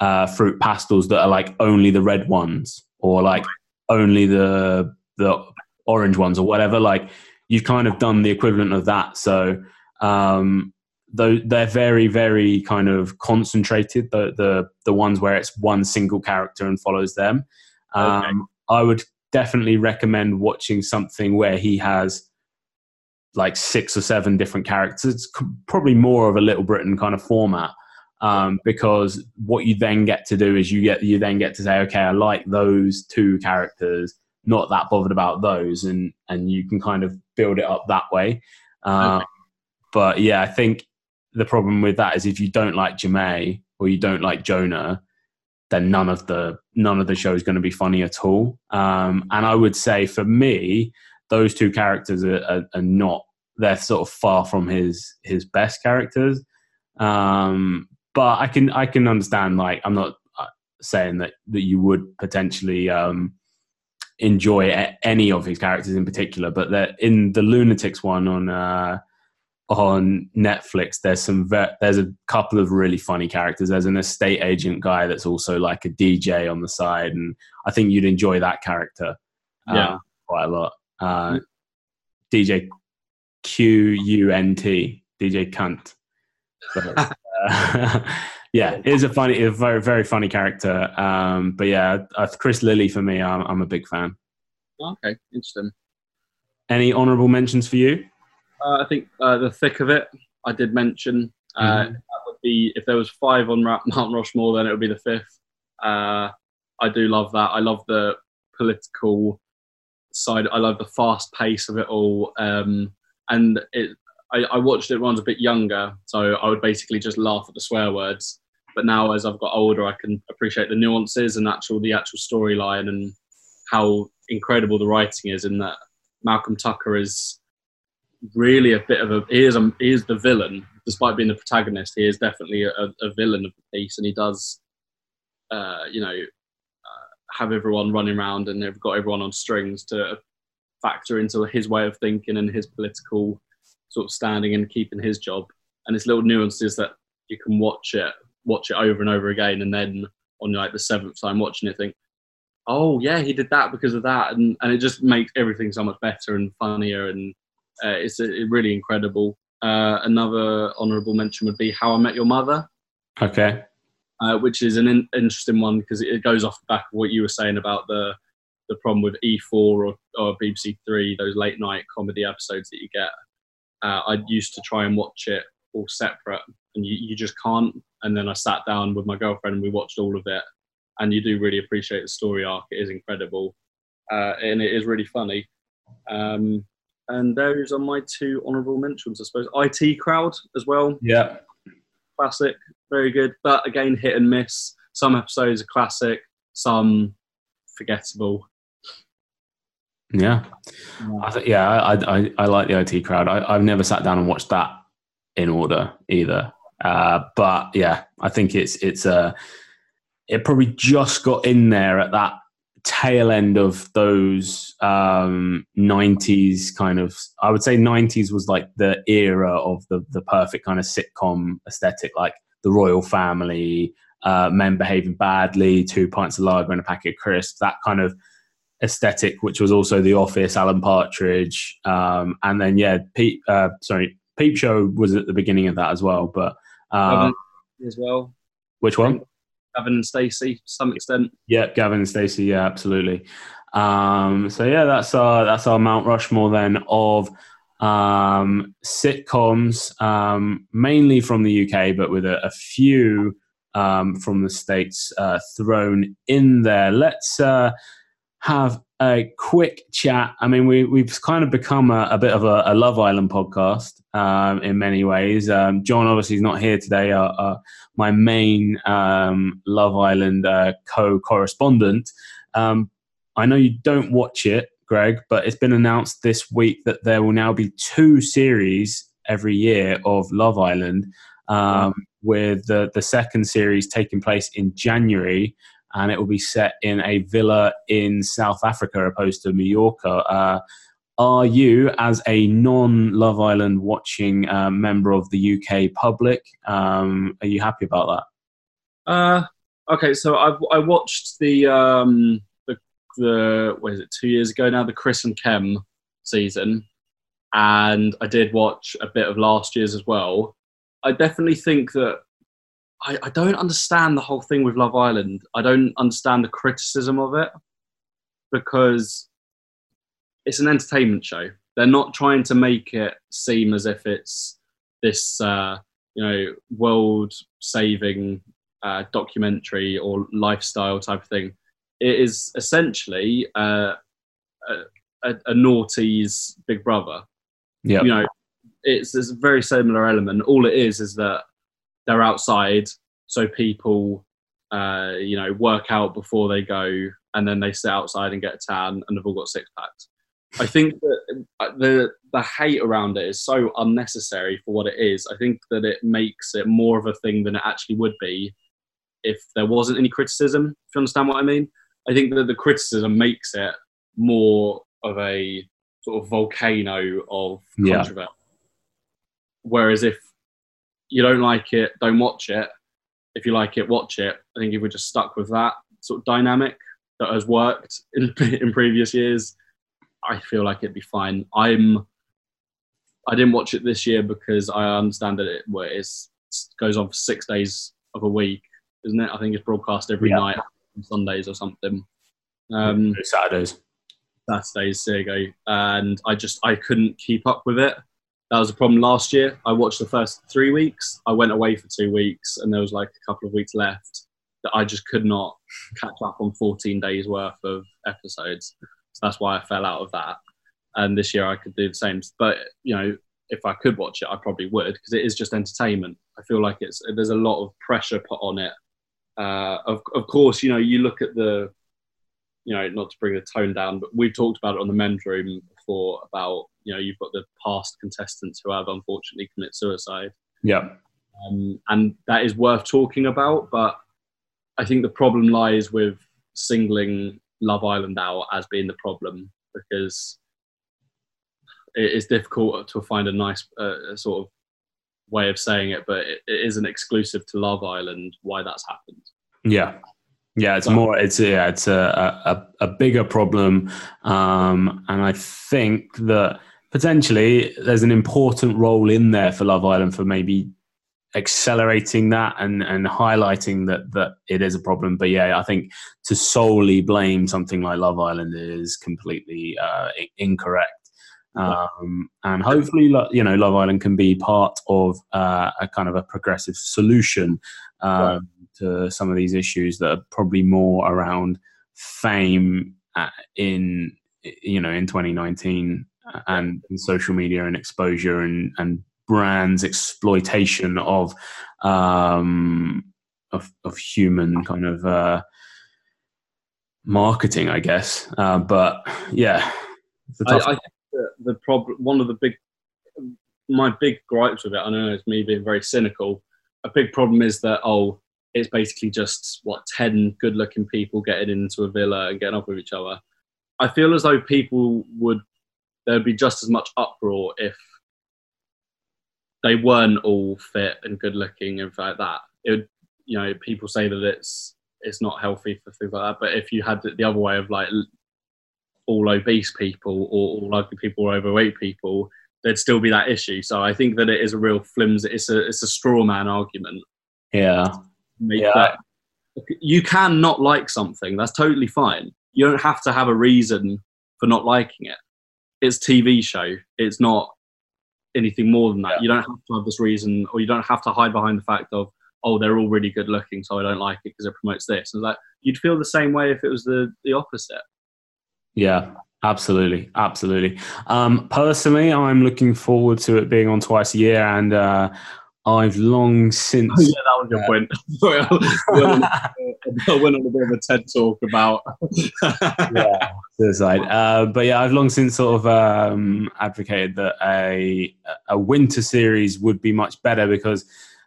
uh, fruit pastels that are like only the red ones or like only the the orange ones or whatever. Like you've kind of done the equivalent of that. So um, though they're very very kind of concentrated the the the ones where it's one single character and follows them um, Okay. i would definitely recommend watching something where he has like six or seven different characters it's probably more of a little britain kind of format um, because what you then get to do is you get you then get to say okay i like those two characters not that bothered about those and and you can kind of build it up that way um, Okay. but yeah i think the problem with that is if you don't like Ja'mie or you don't like Jonah, then none of the none of the show is going to be funny at all. Um, and I would say for me, those two characters are, are, are not they're sort of far from his his best characters. Um, but I can I can understand like I'm not uh, saying that that you would potentially um, enjoy any of his characters in particular, but that in the Lunatics one on. Uh, on Netflix, there's some ve- there's a couple of really funny characters. There's an estate agent guy that's also like a DJ on the side, and I think you'd enjoy that character. uh, Yeah. quite a lot. Uh, DJ Q U N T, DJ Cunt. So, uh, yeah, it is a funny, a very very funny character. Um, but yeah, Chris Lilley for me, I'm, I'm a big fan. Okay, interesting. Any honourable mentions for you? Uh, I think uh, the thick of it. I did mention uh, Mhm. that would be if there was five on Ra- Mount Rushmore, then it would be the fifth. Uh, I do love that. I love the political side. I love the fast pace of it all. Um, and it, I, I watched it when I was a bit younger, so I would basically just laugh at the swear words. But now, as I've got older, I can appreciate the nuances and actual the actual storyline and how incredible the writing is. In that Malcolm Tucker is really a bit of a he is a, he is the villain despite being the protagonist he is definitely a, a villain of the piece and he does uh, you know uh, have everyone running around and they've got everyone on strings to factor into his way of thinking and his political sort of standing and keeping his job. And it's little nuances that you can watch it watch it over and over again and then on like the seventh time watching it think oh yeah he did that because of that and, and it just makes everything so much better and funnier and uh, it's uh really incredible. Uh, another honourable mention would be How I Met Your Mother, Okay. uh, which is an in- interesting one because it goes off the back of what you were saying about the the problem with E4 or, or BBC Three, those late night comedy episodes that you get. Uh, I used to try and watch it all separate, and you, you just can't. And then I sat down with my girlfriend and we watched all of it, and you do really appreciate the story arc. It is incredible, uh, and it is really funny. Um, and those are my two honourable mentions, I suppose. IT Crowd as well, Yeah. classic, very good, but again hit and miss. Some episodes are classic, some forgettable. Yeah. I th- yeah, I, I, I like the IT crowd. I, I've never sat down and watched that in order either. Uh, but yeah, I think it's it's uh, it probably just got in there at that tail end of those um, 90s kind of. I would say 90s was like the era of the the perfect kind of sitcom aesthetic, like the royal family, uh, men behaving badly, two pints of lager and a packet of crisps, that kind of aesthetic, which was also The Office, Alan Partridge, um, and then yeah, Peep. Uh, sorry, Peep Show was at the beginning of that as well. But Gavin as well. which one? Gavin and Stacey to some extent. Yeah, Gavin and Stacey. Yeah, absolutely. Um, so yeah, that's our that's our Mount Rushmore then of um, sitcoms, um, mainly from the UK, but with a, a few um, from the states uh, thrown in there. Let's uh, have a quick chat. I mean, we, we've kind of become a, a bit of a, a, Love Island podcast um, in many ways. Um, John obviously is not here today. Uh, uh, my main um, Love Island uh, co-correspondent. Um, I know you don't watch it, Greg, but it's been announced this week that there will now be two series every year of Love Island, um, with the, the second series taking place in January and it will be set in a villa in South Africa opposed to Mallorca. Are you, as a non Love Island watching uh, member of the UK public, um, are you happy about that? Uh, okay, so I, I watched the, um, the the what is it two years ago now the Chris and Kem season, and I did watch a bit of last year's as well. I definitely think that I, I don't understand the whole thing with Love Island. I don't understand the criticism of it because it's an entertainment show. They're not trying to make it seem as if it's this, uh, you know, world-saving uh, documentary or lifestyle type of thing. It is essentially uh, a, a, a naughty's Big Brother. Yeah, you know, it's, it's a very similar element. All it is is that they're outside, so people, uh, you know, work out before they go, and then they sit outside and get a tan, and they've all got six packs. I think that uh, the the hate around it is so unnecessary for what it is. I think that it makes it more of a thing than it actually would be if there wasn't any criticism. If you understand what I mean, I think that the criticism makes it more of a sort of volcano of controversy. Yeah. Whereas if you don't like it, don't watch it. If you like it, watch it. I think if we're just stuck with that sort of dynamic that has worked in, in previous years, I feel like it'd be fine. I'm. I didn't watch it this year because I understand that it well, it goes on for six days of a week, isn't it? I think it's broadcast every yeah. night on Sundays or something. Um, Saturdays. Saturdays, there you go. And I just I couldn't keep up with it that was a problem last year. I watched the first three weeks. I went away for two weeks, and there was like a couple of weeks left that I just could not catch up on 14 days worth of episodes. So that's why I fell out of that. And this year I could do the same. But you know, if I could watch it, I probably would because it is just entertainment. I feel like it's there's a lot of pressure put on it. Uh, of of course, you know, you look at the, you know, not to bring the tone down, but we've talked about it on the men's room before about you know you've got the past contestants who have unfortunately commit suicide. Yeah, um, and that is worth talking about. But I think the problem lies with singling Love Island out as being the problem because it is difficult to find a nice uh, sort of way of saying it, but it, it isn't exclusive to Love Island why that's happened. Yeah, yeah, it's more. It's yeah, it's a a, a bigger problem, um, and I think that potentially there's an important role in there for Love Island for maybe accelerating that and and highlighting that that it is a problem. But yeah, I think to solely blame something like Love Island is completely uh, incorrect. Um, and hopefully, you know, Love Island can be part of uh, a kind of a progressive solution um, right. to some of these issues that are probably more around fame uh, in you know in 2019 and, and social media and exposure and, and brands exploitation of um, of, of human kind of uh, marketing, I guess. Uh, but yeah, I, I, think the, the problem, one of the big, my big gripes with it, I know it's me being very cynical. A big problem is that oh, it's basically just what ten good-looking people getting into a villa and getting off with each other. I feel as though people would there'd be just as much uproar if they weren't all fit and good looking and like that. It would, you know, people say that it's it's not healthy for things like that. But if you had the other way of like all obese people or all ugly people or overweight people, there'd still be that issue. So I think that it is a real flimsy. It's a it's a straw man argument. Yeah. yeah. That, you can not like something. That's totally fine you don't have to have a reason for not liking it. It's TV show. It's not anything more than that. Yeah. You don't have to have this reason, or you don't have to hide behind the fact of, oh, they're all really good looking, so I don't like it because it promotes this. And like, you'd feel the same way if it was the the opposite. Yeah, absolutely, absolutely. Um, personally, I'm looking forward to it being on twice a year, and uh, I've long since. Oh, yeah, that was your point. Sorry, I went on- I went on a bit of a TED talk about. yeah, suicide. Uh, but yeah, I've long since sort of um, advocated that a a winter series would be much better because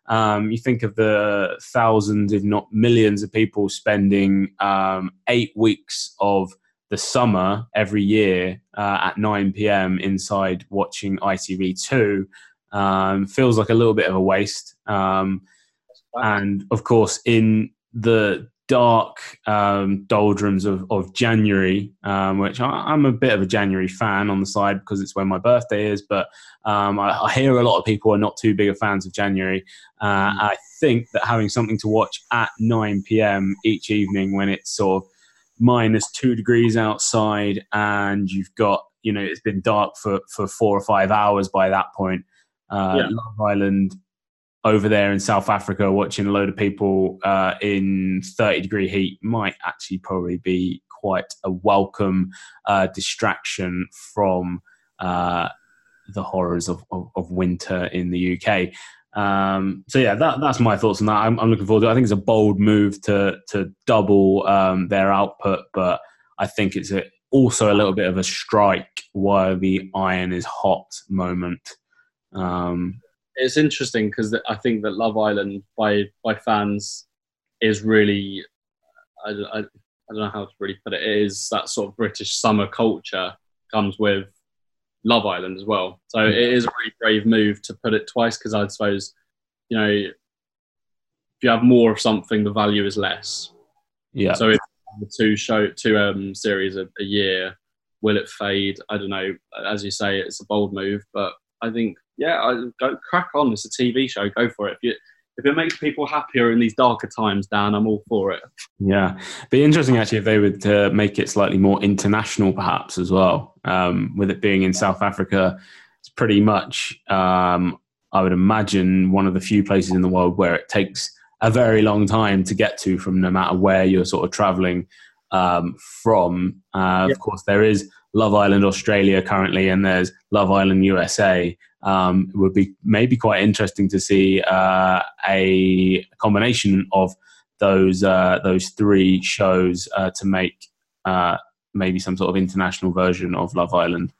um, you think of the thousands, if not millions, of people spending um, eight weeks of the summer every year uh, at 9 p.m. inside watching ITV2 um, feels like a little bit of a waste. Um, and of course, in the dark um, doldrums of, of January, um, which I, I'm a bit of a January fan on the side because it's when my birthday is, but um, I, I hear a lot of people are not too big of fans of January. Uh, I think that having something to watch at 9 p.m. each evening when it's sort of minus two degrees outside and you've got, you know, it's been dark for, for four or five hours by that point. Uh, Yeah. Love Island over there in South Africa watching a load of people uh, in 30 degree heat might actually probably be quite a welcome uh, distraction from uh, the horrors of, of, of winter in the UK. Um, so yeah, that, that's my thoughts on that. I'm, I'm looking forward to. it. I think it's a bold move to to double um, their output, but I think it's a, also a little bit of a strike while the iron is hot moment. Um, it's interesting because I think that Love Island by by fans is really I, I, I don't know how to really put it. It is that sort of British summer culture comes with Love Island as well. So it is a really brave move to put it twice because I suppose you know if you have more of something, the value is less. yeah, So if the two show two um series a, a year, will it fade? I don't know. As you say, it's a bold move, but I think yeah, I, go crack on. It's a TV show. Go for it. If you if it makes people happier in these darker times, Dan, I'm all for it. Yeah, be interesting actually if they would uh, make it slightly more international, perhaps as well. Um, with it being in South Africa, it's pretty much, um, I would imagine, one of the few places in the world where it takes a very long time to get to from no matter where you're sort of traveling um, from. Uh, Yeah. Of course, there is Love Island Australia currently, and there's Love Island USA. Um, it would be maybe quite interesting to see uh, a combination of those uh, those three shows uh, to make uh, maybe some sort of international version of Love Island.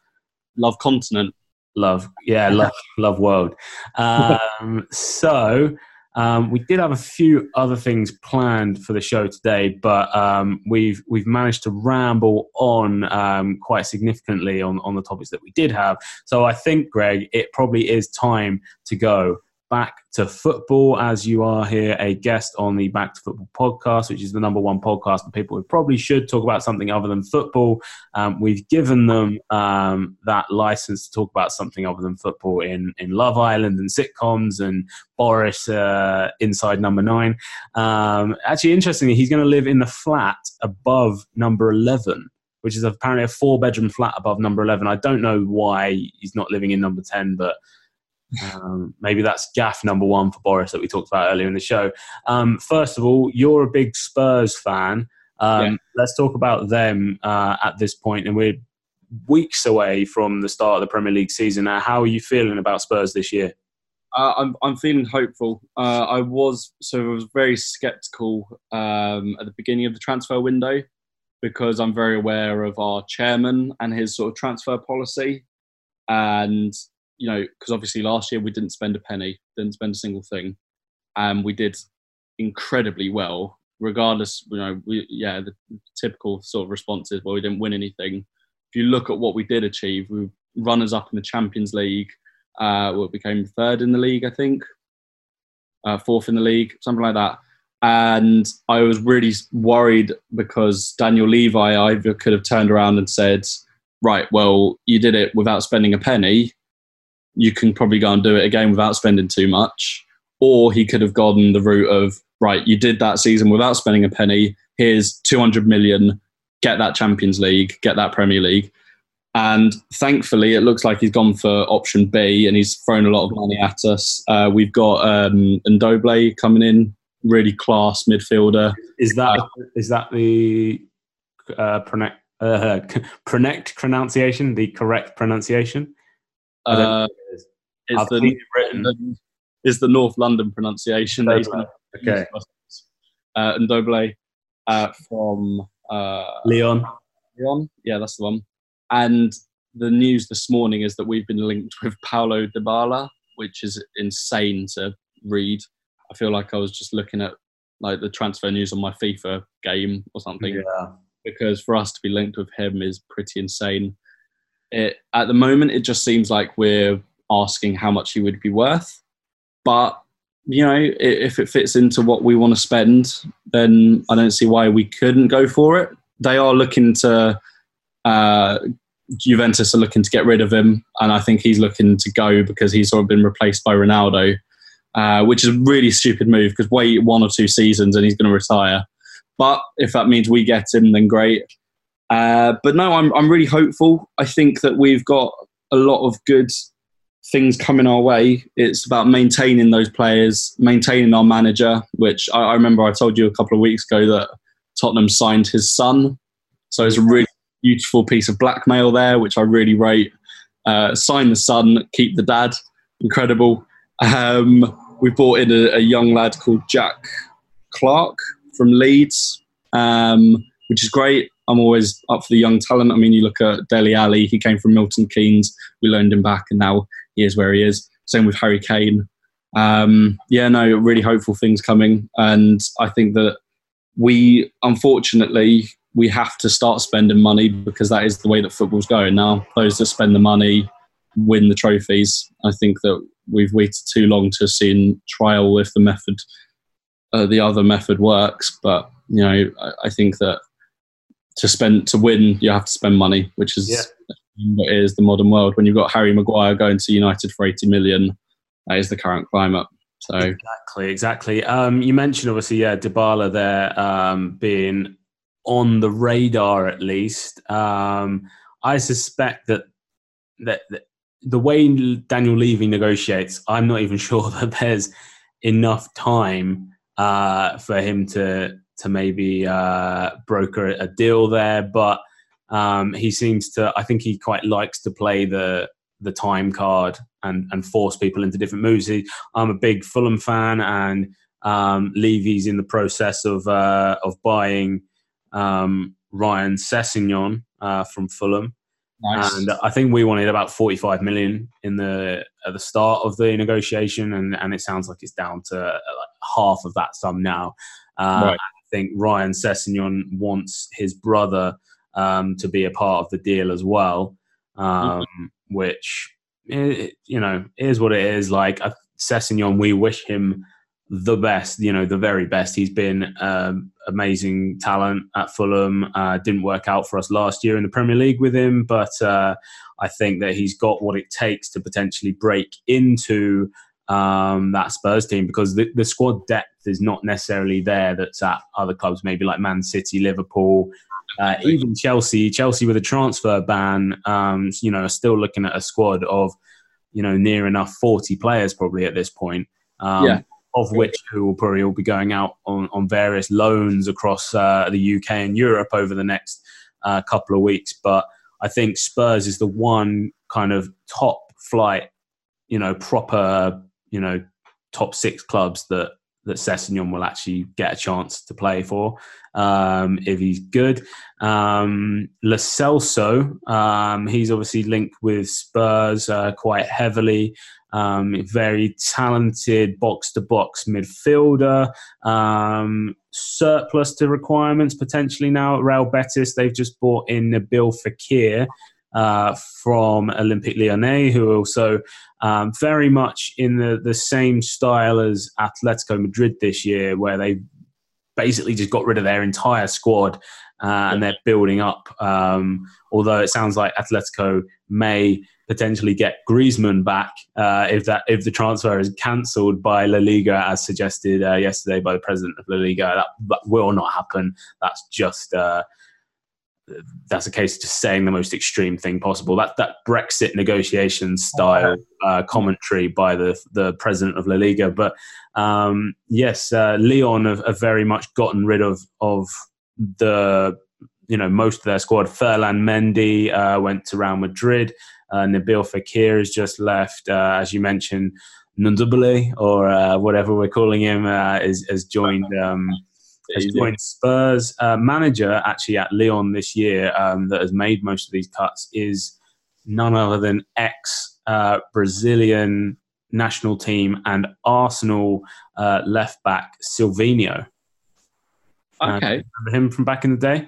Love Continent. Love, yeah, love, love world. Um, so um, we did have a few other things planned for the show today, but um, we've we've managed to ramble on um, quite significantly on on the topics that we did have. So I think, Greg, it probably is time to go back to football as you are here a guest on the Back to Football podcast, which is the number one podcast for people who probably should talk about something other than football. Um, we've given them um, that license to talk about something other than football in, in Love Island and sitcoms and Boris uh, inside number nine. Um, actually, interestingly, he's going to live in the flat above number 11. Which is apparently a four bedroom flat above number 11. I don't know why he's not living in number 10, but um, maybe that's gaffe number one for Boris that we talked about earlier in the show. Um, first of all, you're a big Spurs fan. Um, Yeah. Let's talk about them uh, at this point, and we're weeks away from the start of the Premier League season. Now, how are you feeling about Spurs this year? Uh, I'm I'm feeling hopeful. Uh, I was so I was very skeptical um, at the beginning of the transfer window because I'm very aware of our chairman and his sort of transfer policy, and you know because obviously last year we didn't spend a penny, didn't spend a single thing, and we did incredibly well. Regardless, you know, we yeah the typical sort of response is, well we didn't win anything. If you look at what we did achieve, we were runners up in the Champions League uh, well, became third in the league, I think, uh, fourth in the league, something like that. And I was really worried because Daniel Levy either could have turned around and said, right, well, you did it without spending a penny. You can probably go and do it again without spending too much. Or he could have gone the route of, right, you did that season without spending a penny. Here's 200 million. get that Champions League, get that Premier League. And thankfully, it looks like he's gone for option B and he's thrown a lot of money at us. Uh, we've got um, Ndombele coming in, really class midfielder. Is that uh, is that the uh, pronect, uh, pronect pronunciation? The correct pronunciation? Uh, it's the, written. is the North London pronunciation. Okay. Uh, Ndombele uh, from uh, Lyon. Lyon, yeah, that's the one. And the news this morning is that we've been linked with Paulo Dybala, which is insane to read. I feel like I was just looking at like the transfer news on my FIFA game or something. Yeah. Because for us to be linked with him is pretty insane. It at the moment it just seems like we're asking how much he would be worth, but you know if it fits into what we want to spend, then I don't see why we couldn't go for it. They are looking to uh, Juventus are looking to get rid of him, and I think he's looking to go because he's sort of been replaced by Ronaldo, uh, which is a really stupid move because wait one or two seasons and he's going to retire. But if that means we get him, then great. Uh, but no, I'm I'm really hopeful. I think that we've got a lot of good things coming our way. It's about maintaining those players, maintaining our manager. Which I, I remember I told you a couple of weeks ago that Tottenham signed his son, so it's a really beautiful piece of blackmail there, which I really rate. Uh, sign the son, keep the dad. Incredible. Um, we brought in a, a, young lad called Jack Clarke from Leeds, um, which is great. I'm always up for the young talent. I mean, you look at Dele Alli, he came from Milton Keynes. We loaned him back, and now he is where he is. Same with Harry Kane. Um, yeah, no, really hopeful things coming. And I think that we, unfortunately, we have to start spending money because that is the way that football's going now. Those that spend the money win the trophies. I think that we've waited too long to see in trial if the method, uh, the other method works. But you know, I, I, think that to spend to win, you have to spend money, which is yeah. what is the modern world. When you've got Harry Maguire going to United for eighty million, that is the current climate. So exactly, exactly. Um, you mentioned obviously, yeah, Dybala there um, being on the radar at least. Um, I suspect that, that, that the way Daniel Levy negotiates, I'm not even sure that there's enough time uh, for him to to maybe uh, broker a deal there. But um, he seems to. I think he quite likes to play the the time card and and force people into different moves. He, I'm a big Fulham fan, and um, Levy's in the process of uh, of buying um, Ryan Sessegnon uh, from Fulham. Nice. And I think we wanted about 45 million in the at the start of the negotiation, and, and it sounds like it's down to uh, like half of that sum now. Uh, right. Think Ryan Sessegnon wants his brother um, to be a part of the deal as well, um, mm-hmm. which it, you know is what it is. Like uh, Sessegnon, we wish him the best, you know, the very best. He's been um, amazing talent at Fulham. Uh, didn't work out for us last year in the Premier League with him, but uh, I think that he's got what it takes to potentially break into um, that Spurs team because the, the, squad depth is not necessarily there that's at other clubs, maybe like Man City, Liverpool, uh, even Chelsea. Chelsea with a transfer ban, um, you know, are still looking at a squad of, you know, near enough 40 players probably at this point. Um, yeah of which who will probably all be going out on, on various loans across uh, the UK and Europe over the next uh, couple of weeks. But I think Spurs is the one kind of top flight, you know, proper, you know, top six clubs that that Sessegnon will actually get a chance to play for um, if he's good. Um, um, he's obviously linked with Spurs uh, quite heavily. Um, very talented box to box midfielder. Um, surplus to requirements potentially now at Real Betis. They've just bought in Nabil Fekir. Uh, from Olympique Lyonnais, who are also um, very much in the, the same style as Atletico Madrid this year, where they basically just got rid of their entire squad uh, and they're building up. Um, although it sounds like Atletico may potentially get Griezmann back uh, if that if the transfer is cancelled by La Liga as suggested uh, yesterday by the president of La Liga. That, that, will not happen. That's just uh, that's a case of just saying the most extreme thing possible. That that Brexit negotiation style uh, commentary by the the president of La Liga. But um, yes, uh, Lyon have, have, very much gotten rid of of the you know most of their squad. Ferland Mendy uh, went to Real Madrid. Uh, Nabil Fekir has just left, uh, as you mentioned. Nundubile, or uh, whatever we're calling him, is, has joined. Um, has joined Spurs. Uh, manager actually at Lyon this year um, that has made most of these cuts is none other than ex uh, Brazilian national team and Arsenal uh, left back Silvinho. Okay, remember him from back in the day?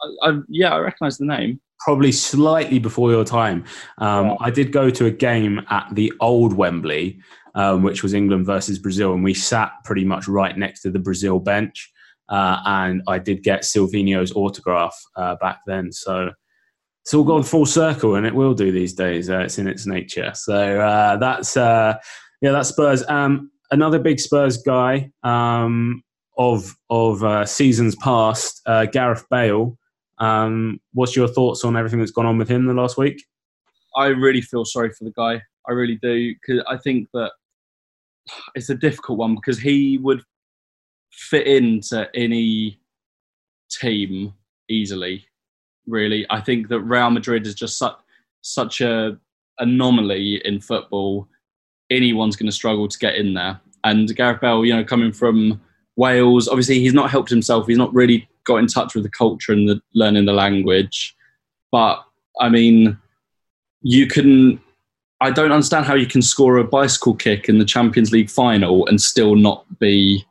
I, I, yeah, I recognise the name. Probably slightly before your time. Um, yeah. I did go to a game at the old Wembley, um, which was England versus Brazil, and we sat pretty much right next to the Brazil bench. Uh, and I did get Silvinho's autograph uh, back then. So it's all gone full circle, and it will do these days. Uh, it's in its nature. So uh, that's uh, yeah, that's Spurs. Um, another big Spurs guy um, of of uh, seasons past, Gareth Bale. Um, what's your thoughts on everything that's gone on with him the last week? I really feel sorry for the guy. I really do because I think that it's a difficult one because he would fit into any team easily. Really, I think that Real Madrid is just such such a anomaly in football. Anyone's going to struggle to get in there. And Gareth Bale, you know, coming from Wales, obviously he's not helped himself. He's not really got in touch with the culture and the, learning the language. But I mean, you can. I don't understand how you can score a bicycle kick in the Champions League final and still not be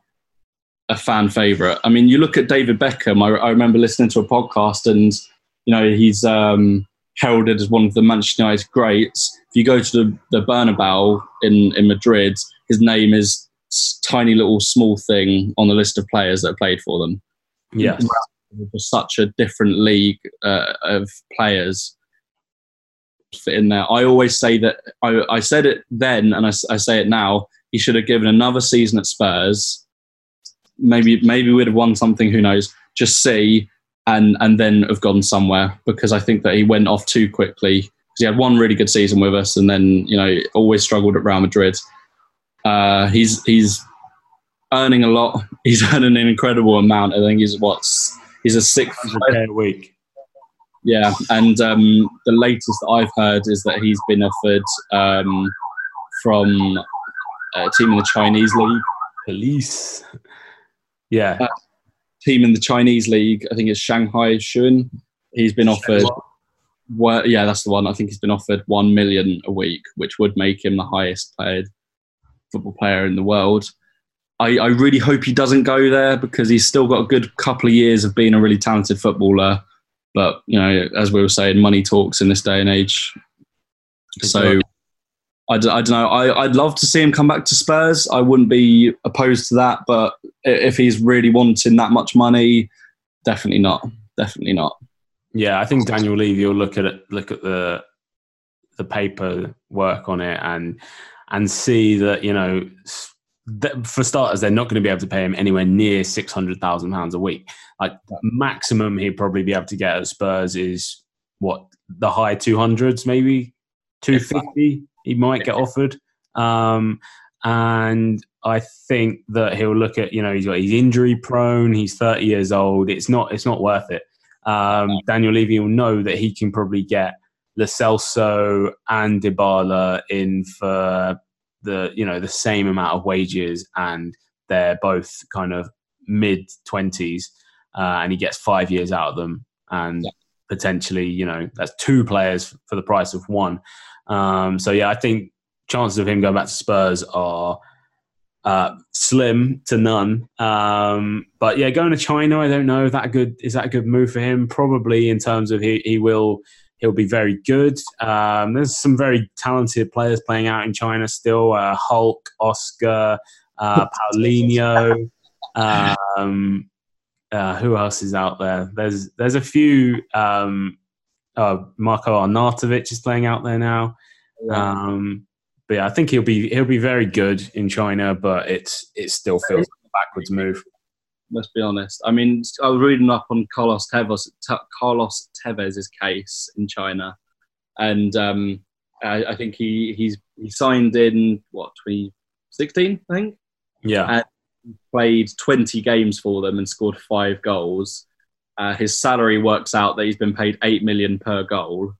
a fan favorite. I mean, you look at David Beckham. I, I remember listening to a podcast, and you know he's um, heralded as one of the Manchester United greats. If you go to the, the Bernabeu in in Madrid, his name is tiny little small thing on the list of players that played for them. Yes, such a different league uh, of players fit in there. I always say that I, I said it then, and I, I say it now. He should have given another season at Spurs maybe maybe we'd have won something. Who knows? Just see and and then have gone somewhere because I think that he went off too quickly. Because he had one really good season with us, and then you know always struggled at Real Madrid. Uh, he's he's earning a lot. He's earning an incredible amount. I think he's what's he's a sixth a week. Yeah, and um, the latest that I've heard is that he's been offered um, from a team in the Chinese league. Police. Yeah. Uh, team in the Chinese league, I think it's Shanghai Shenhua. He's been offered. Well, yeah, that's the one. I think he's been offered one million a week, which would make him the highest paid football player in the world. I, I really hope he doesn't go there because he's still got a good couple of years of being a really talented footballer. But you know, as we were saying, money talks in this day and age. So I d- I don't know. I, I'd love to see him come back to Spurs. I wouldn't be opposed to that. But if he's really wanting that much money, definitely not. Definitely not. Yeah, I think Daniel Levy will look at it, look at the the paper work on it and and see that you know for starters they're not going to be able to pay him anywhere near six hundred thousand pounds a week. Like maximum he'd probably be able to get at Spurs is what the high two hundreds, maybe two fifty he might get offered. Um, and I think that he'll look at you know he's got he's injury prone. He's 30 years old. It's not it's not worth it. Um, Daniel Levy will know that he can probably get Lo Celso and Dybala in for the you know the same amount of wages, and they're both kind of mid 20s, uh, and he gets five years out of them, and yeah. potentially you know that's two players for the price of one. Um, so yeah, I think chances of him going back to Spurs are uh, slim to none. Um, but yeah, going to China, I don't know. That good is that a good move for him? Probably in terms of he, he will he'll be very good. Um, there's some very talented players playing out in China still. Uh, Hulk, Oscar, uh, Paulinho. Um, uh, who else is out there? There's there's a few um, uh, Marko Arnautovic is playing out there now. Um, but yeah, I think he'll be he'll be very good in China, but it's it still feels like a backwards move. Let's be honest. I mean, I was reading up on Carlos Tevez, Carlos Tevez's case in China, and um, I, I, think he he's he signed in what 2016, I think. Yeah. And played 20 games for them and scored five goals. Uh, his salary works out that he's been paid eight million per goal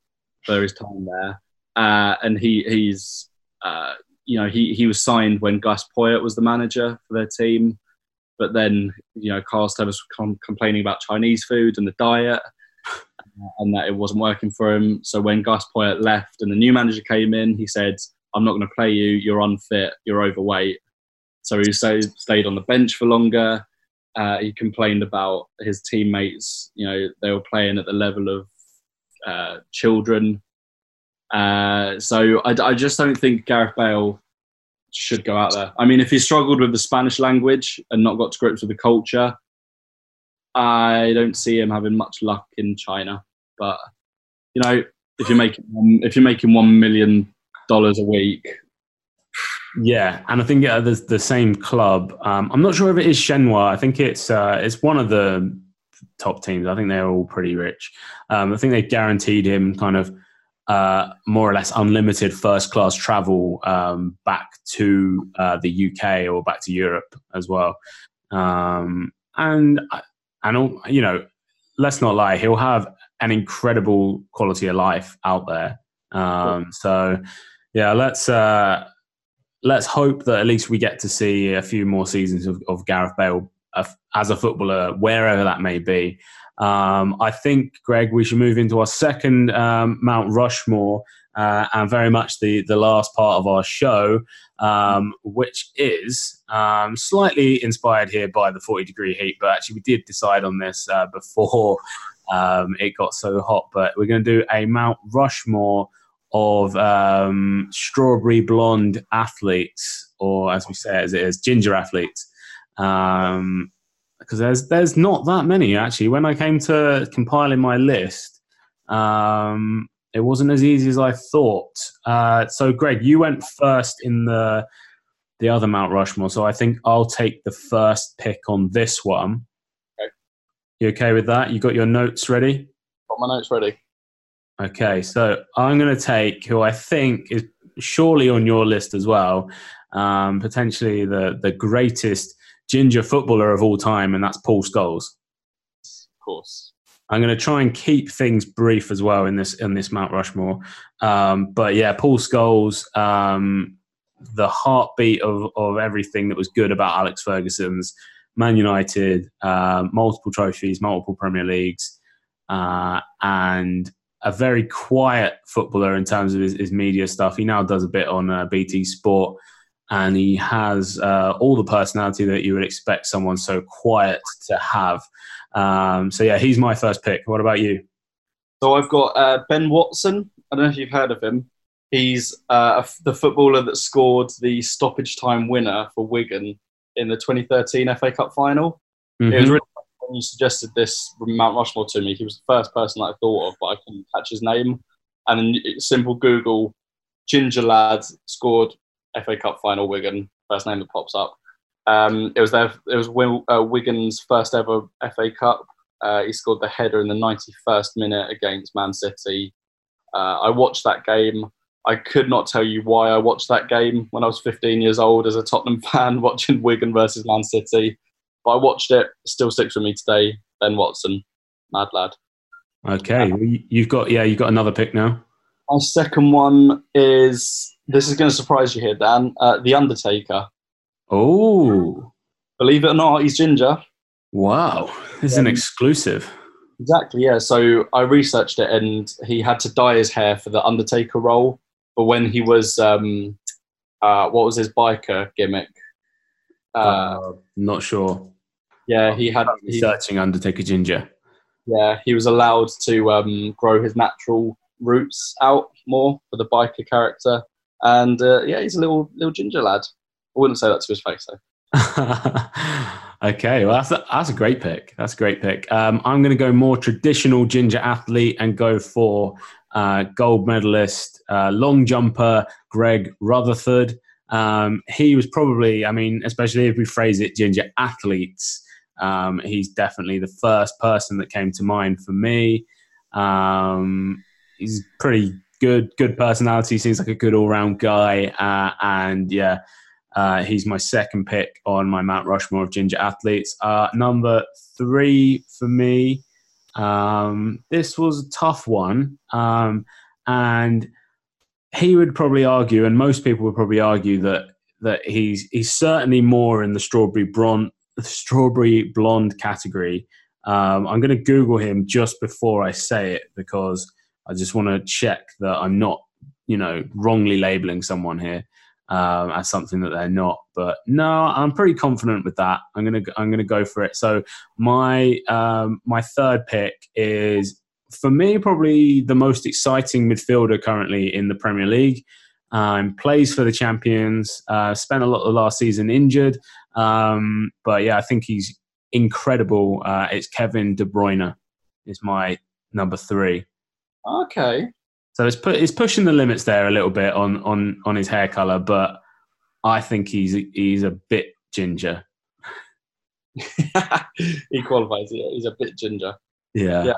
for his time there, uh, and he he's uh, you know he he was signed when Gus Poyet was the manager for their team, but then you know Tevez was com- complaining about Chinese food and the diet. And that it wasn't working for him. So when Gus Poyet left and the new manager came in, he said, "I'm not going to play you. You're unfit. You're overweight." So he stayed, stayed on the bench for longer. Uh, he complained about his teammates. You know, they were playing at the level of uh, children. Uh, so I, I, just don't think Gareth Bale should go out there. I mean, if he struggled with the Spanish language and not got to grips with the culture, I don't see him having much luck in China. But you know, if you're making if you're making one million dollars a week, yeah, and I think yeah, the the same club. Um, I'm not sure if it is Shenhua. I think it's uh, it's one of the top teams. I think they're all pretty rich. Um, I think they guaranteed him kind of uh, more or less unlimited first class travel um, back to uh, the UK or back to Europe as well. Um, and and you know, let's not lie, he'll have an incredible quality of life out there. Um, so yeah, let's. Uh, let's hope that at least we get to see a few more seasons of, of Gareth Bale uh, as a footballer, wherever that may be. Um, I think, Greg, we should move into our second um, Mount Rushmore uh, and very much the, the last part of our show, um, which is um, slightly inspired here by the 40 degree heat, but actually, we did decide on this uh, before um, it got so hot. But we're going to do a Mount Rushmore of um, strawberry blonde athletes, or as we say as it is, ginger athletes. Um, because there's there's not that many actually. When I came to compiling my list, um, it wasn't as easy as I thought. Uh, so, Greg, you went first in the the other Mount Rushmore, so I think I'll take the first pick on this one. Okay. You okay with that? You got your notes ready? Got my notes ready. Okay, so I'm going to take who I think is surely on your list as well, um, potentially the the greatest ginger footballer of all time, and that's Paul Scholes. Of course. I'm going to try and keep things brief as well in this in this Mount Rushmore. Um, but yeah, Paul Scholes, um, the heartbeat of of everything that was good about Alex Ferguson's Man United, uh, multiple trophies, multiple Premier Leagues, uh, and a very quiet footballer in terms of his, his media stuff. He now does a bit on uh, BT Sport, and he has uh, all the personality that you would expect someone so quiet to have. Um, so yeah, he's my first pick. What about you? So I've got uh, Ben Watson. I don't know if you've heard of him. He's uh, the footballer that scored the stoppage time winner for Wigan in the 2013 FA Cup final. Mm-hmm. It was really when you suggested this Mount Rushmore to me, he was the first person that I thought of, but I couldn't catch his name. And then simple Google, Ginger Lad scored FA Cup final Wigan, first name that pops up. Um, it was their, it was uh, Wigan's first ever FA Cup. Uh, he scored the header in the 91st minute against Man City. Uh, I watched that game. I could not tell you why I watched that game when I was 15 years old as a Tottenham fan, watching Wigan versus Man City. But I watched it. Still sticks with me today. Ben Watson, mad lad. Okay, you've got yeah, you've got another pick now. My second one is this is going to surprise you here, Dan. Uh, the Undertaker. Oh, believe it or not, he's ginger. Wow, this is um, an exclusive. Exactly, yeah. So I researched it, and he had to dye his hair for the Undertaker role. But when he was, um, uh, what was his biker gimmick? Uh, uh, not sure. Yeah, he had he, searching Undertaker Ginger. Yeah, he was allowed to um, grow his natural roots out more for the biker character, and uh, yeah, he's a little little ginger lad. I wouldn't say that to his face though. okay, well that's a, that's a great pick. That's a great pick. Um, I'm going to go more traditional ginger athlete and go for uh, gold medalist, uh, long jumper Greg Rutherford. Um, he was probably, I mean, especially if we phrase it ginger athletes, Um, he's definitely the first person that came to mind for me. Um, he's pretty good, good personality. Seems like a good all-round guy, uh, and yeah, uh, he's my second pick on my Mount Rushmore of ginger athletes. Uh, number three for me. Um, this was a tough one, um, and he would probably argue, and most people would probably argue that that he's he's certainly more in the strawberry blonde strawberry blonde category. Um, I'm going to Google him just before I say it because I just want to check that I'm not, you know, wrongly labeling someone here um, as something that they're not. But no, I'm pretty confident with that. I'm gonna I'm gonna go for it. So my um, my third pick is for me probably the most exciting midfielder currently in the Premier League. Um, plays for the champions. Uh, spent a lot of the last season injured, um, but yeah, I think he's incredible. Uh, it's Kevin De Bruyne is my number three. Okay, so it's put it's pushing the limits there a little bit on on on his hair color, but I think he's he's a bit ginger. he qualifies. Yeah, he's a bit ginger. Yeah. Yeah.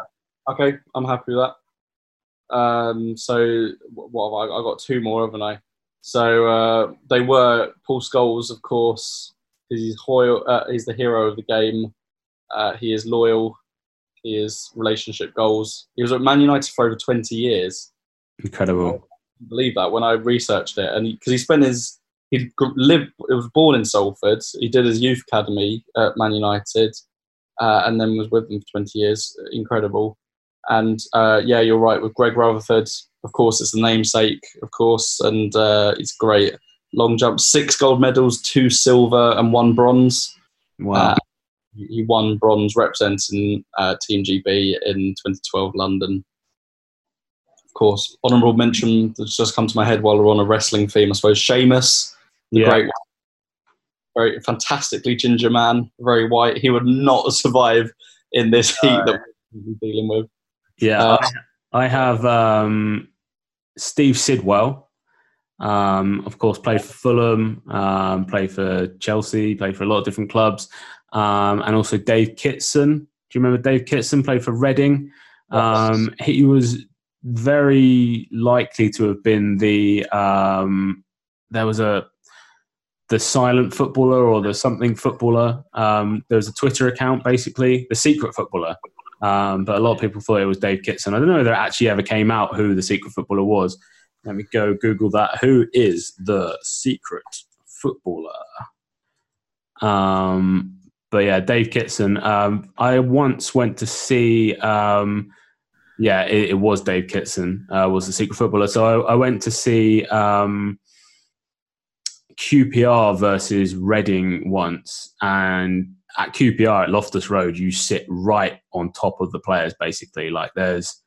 Okay, I'm happy with that. Um, so what have I? I got two more, haven't I? So uh, they were Paul Scholes, of course. He's Hoyle. Uh, he's the hero of the game. Uh, he is loyal. He is relationship goals. He was at Man United for over 20 years. Incredible. believe that when I researched it, and because he, he, spent his he lived, it was born in Salford. He did his youth academy at Man United, uh, and then was with them for 20 years. Incredible. And uh, yeah, you're right with Greg Rutherford. Of course, it's the namesake, of course, and uh, it's great. Long jump, six gold medals, two silver, and one bronze. Wow. He won bronze representing uh, Team GB in 2012 London Of course, honourable mention that's just come to my head while we're on a wrestling theme, I suppose. Sheamus, the yeah. great, very fantastically ginger man, very white. He would not survive in this heat uh, that we're dealing with. Yeah, uh, I, I, have um, Steve Sidwell. Um, of course, played for Fulham, um, played for Chelsea, played for a lot of different clubs, um, and also Dave Kitson. Do you remember Dave Kitson? Played for Reading. Um, he was very likely to have been the um, there was a the silent footballer or the something footballer. Um, there was a Twitter account basically, the secret footballer. Um, but a lot of people thought it was Dave Kitson. I don't know whether it actually ever came out who the secret footballer was. Let me go Google that. Who is the secret footballer? Um, but yeah, Dave Kitson. Um, I once went to see um, yeah, it, it, was Dave Kitson uh, was the secret footballer. So I, I went to see um, QPR versus Reading once, and at QPR at Loftus Road, you sit right on top of the players. Basically, like there's,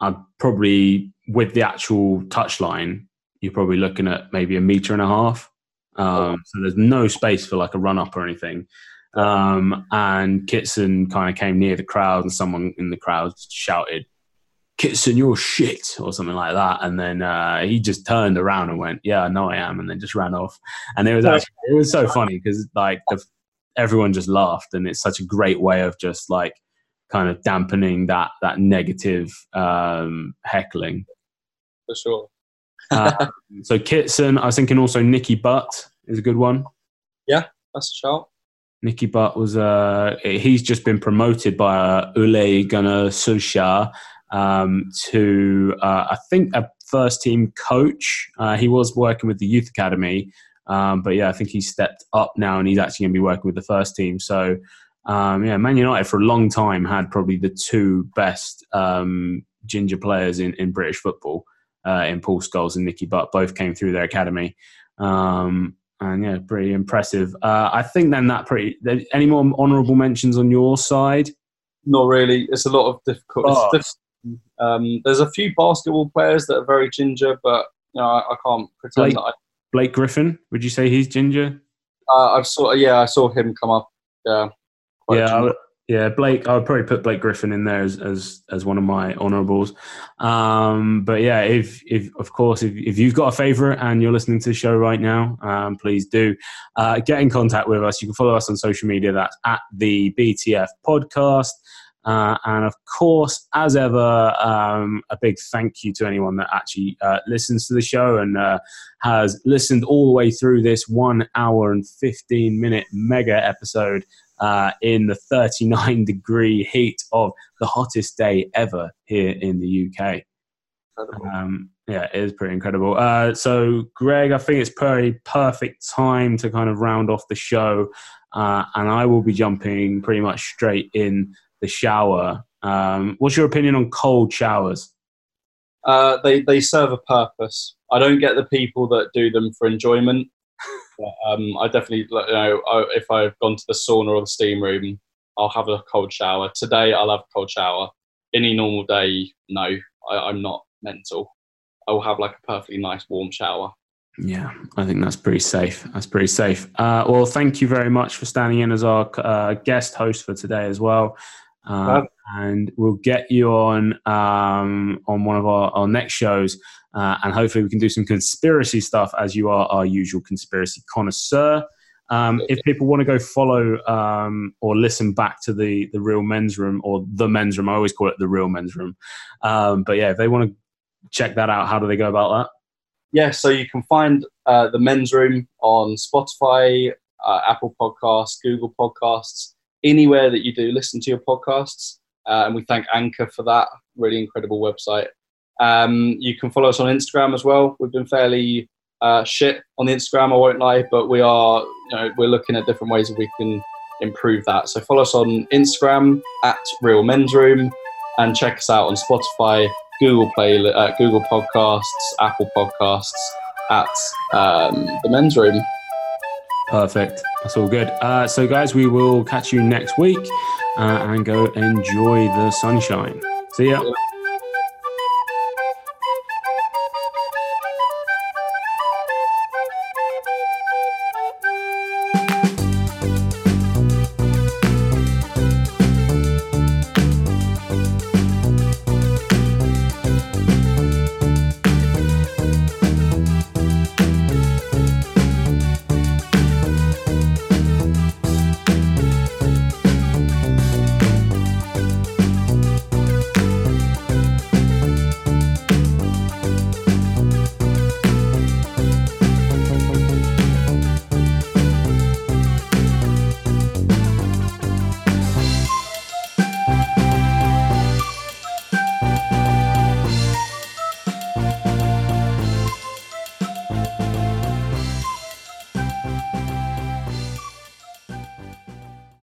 I'm probably with the actual touchline, you're probably looking at maybe a meter and a half. Um, so there's no space for like a run up or anything. Um, and Kitson kind of came near the crowd, and someone in the crowd shouted, Kitson, you're shit, or something like that. And then uh, he just turned around and went, Yeah, I know I am, and then just ran off. And it was actually, it was so funny because like the, everyone just laughed, and it's such a great way of just like kind of dampening that that negative um, heckling. For sure. Uh, so Kitson, I was thinking also Nicky Butt is a good one. Yeah, that's a shout. Nicky Butt was uh, he's just been promoted by uh, Ole Gunnar Solskjaer um, to uh, I think a first team coach. Uh, he was working with the youth academy, um, but yeah, I think he's stepped up now and he's actually going to be working with the first team. So um, yeah, Man United for a long time had probably the two best um, ginger players in, in British football. Uh, in Paul Scholes and Nicky Butt both came through their academy. Um, and yeah, pretty impressive. Uh, I think then that pretty. Any more honourable mentions on your side? Not really. It's a lot of difficult. Oh. Diff- um, there's a few basketball players that are very ginger, but you know, I, I can't pretend Blake, that. I, Blake Griffin, would you say he's ginger? Uh, I've saw. Yeah, I saw him come up. Yeah. Yeah, I Yeah, Blake. I would probably put Blake Griffin in there as as, as one of my honourables. Um, but yeah, if if of course if, if you've got a favourite and you're listening to the show right now, um, please do uh, get in contact with us. You can follow us on social media. That's at the BTF Podcast. Uh, and of course, as ever, um, a big thank you to anyone that actually uh, listens to the show and uh, has listened all the way through this one hour and 15 minute mega episode uh, in the 39 degree heat of the hottest day ever here in the UK. Um, yeah, it is pretty incredible. Uh, so, Greg, I think it's pretty perfect time to kind of round off the show. Uh, and I will be jumping pretty much straight in the shower. Um, what's your opinion on cold showers? Uh, they they serve a purpose. I don't get the people that do them for enjoyment. But, um, I definitely, you know, if I've gone to the sauna or the steam room, I'll have a cold shower. Today, I'll have a cold shower. Any normal day, no, I, I'm not mental. I will have like a perfectly nice warm shower. Yeah, I think that's pretty safe. That's pretty safe. Uh, well, thank you very much for standing in as our uh, guest host for today as well. Uh, and we'll get you on um, on one of our, our next shows, uh, and hopefully we can do some conspiracy stuff as you are our usual conspiracy connoisseur. Um, if people want to go follow um, or listen back to the the real men's room or the men's room, I always call it the real men's room. Um, but yeah, if they want to check that out, how do they go about that? Yeah, so you can find uh, the men's room on Spotify, uh, Apple Podcasts, Google Podcasts anywhere that you do listen to your podcasts. Uh, and we thank Anchor for that really incredible website. Um, you can follow us on Instagram as well. We've been fairly uh, shit on the Instagram, I won't lie, but we are, you know, we're looking at different ways that we can improve that. So follow us on Instagram at Real Men's Room and check us out on Spotify, Google Play, uh, Google Podcasts, Apple Podcasts at um, the Men's Room. Perfect. That's all good. Uh, so, guys, we will catch you next week uh, and go enjoy the sunshine. See ya.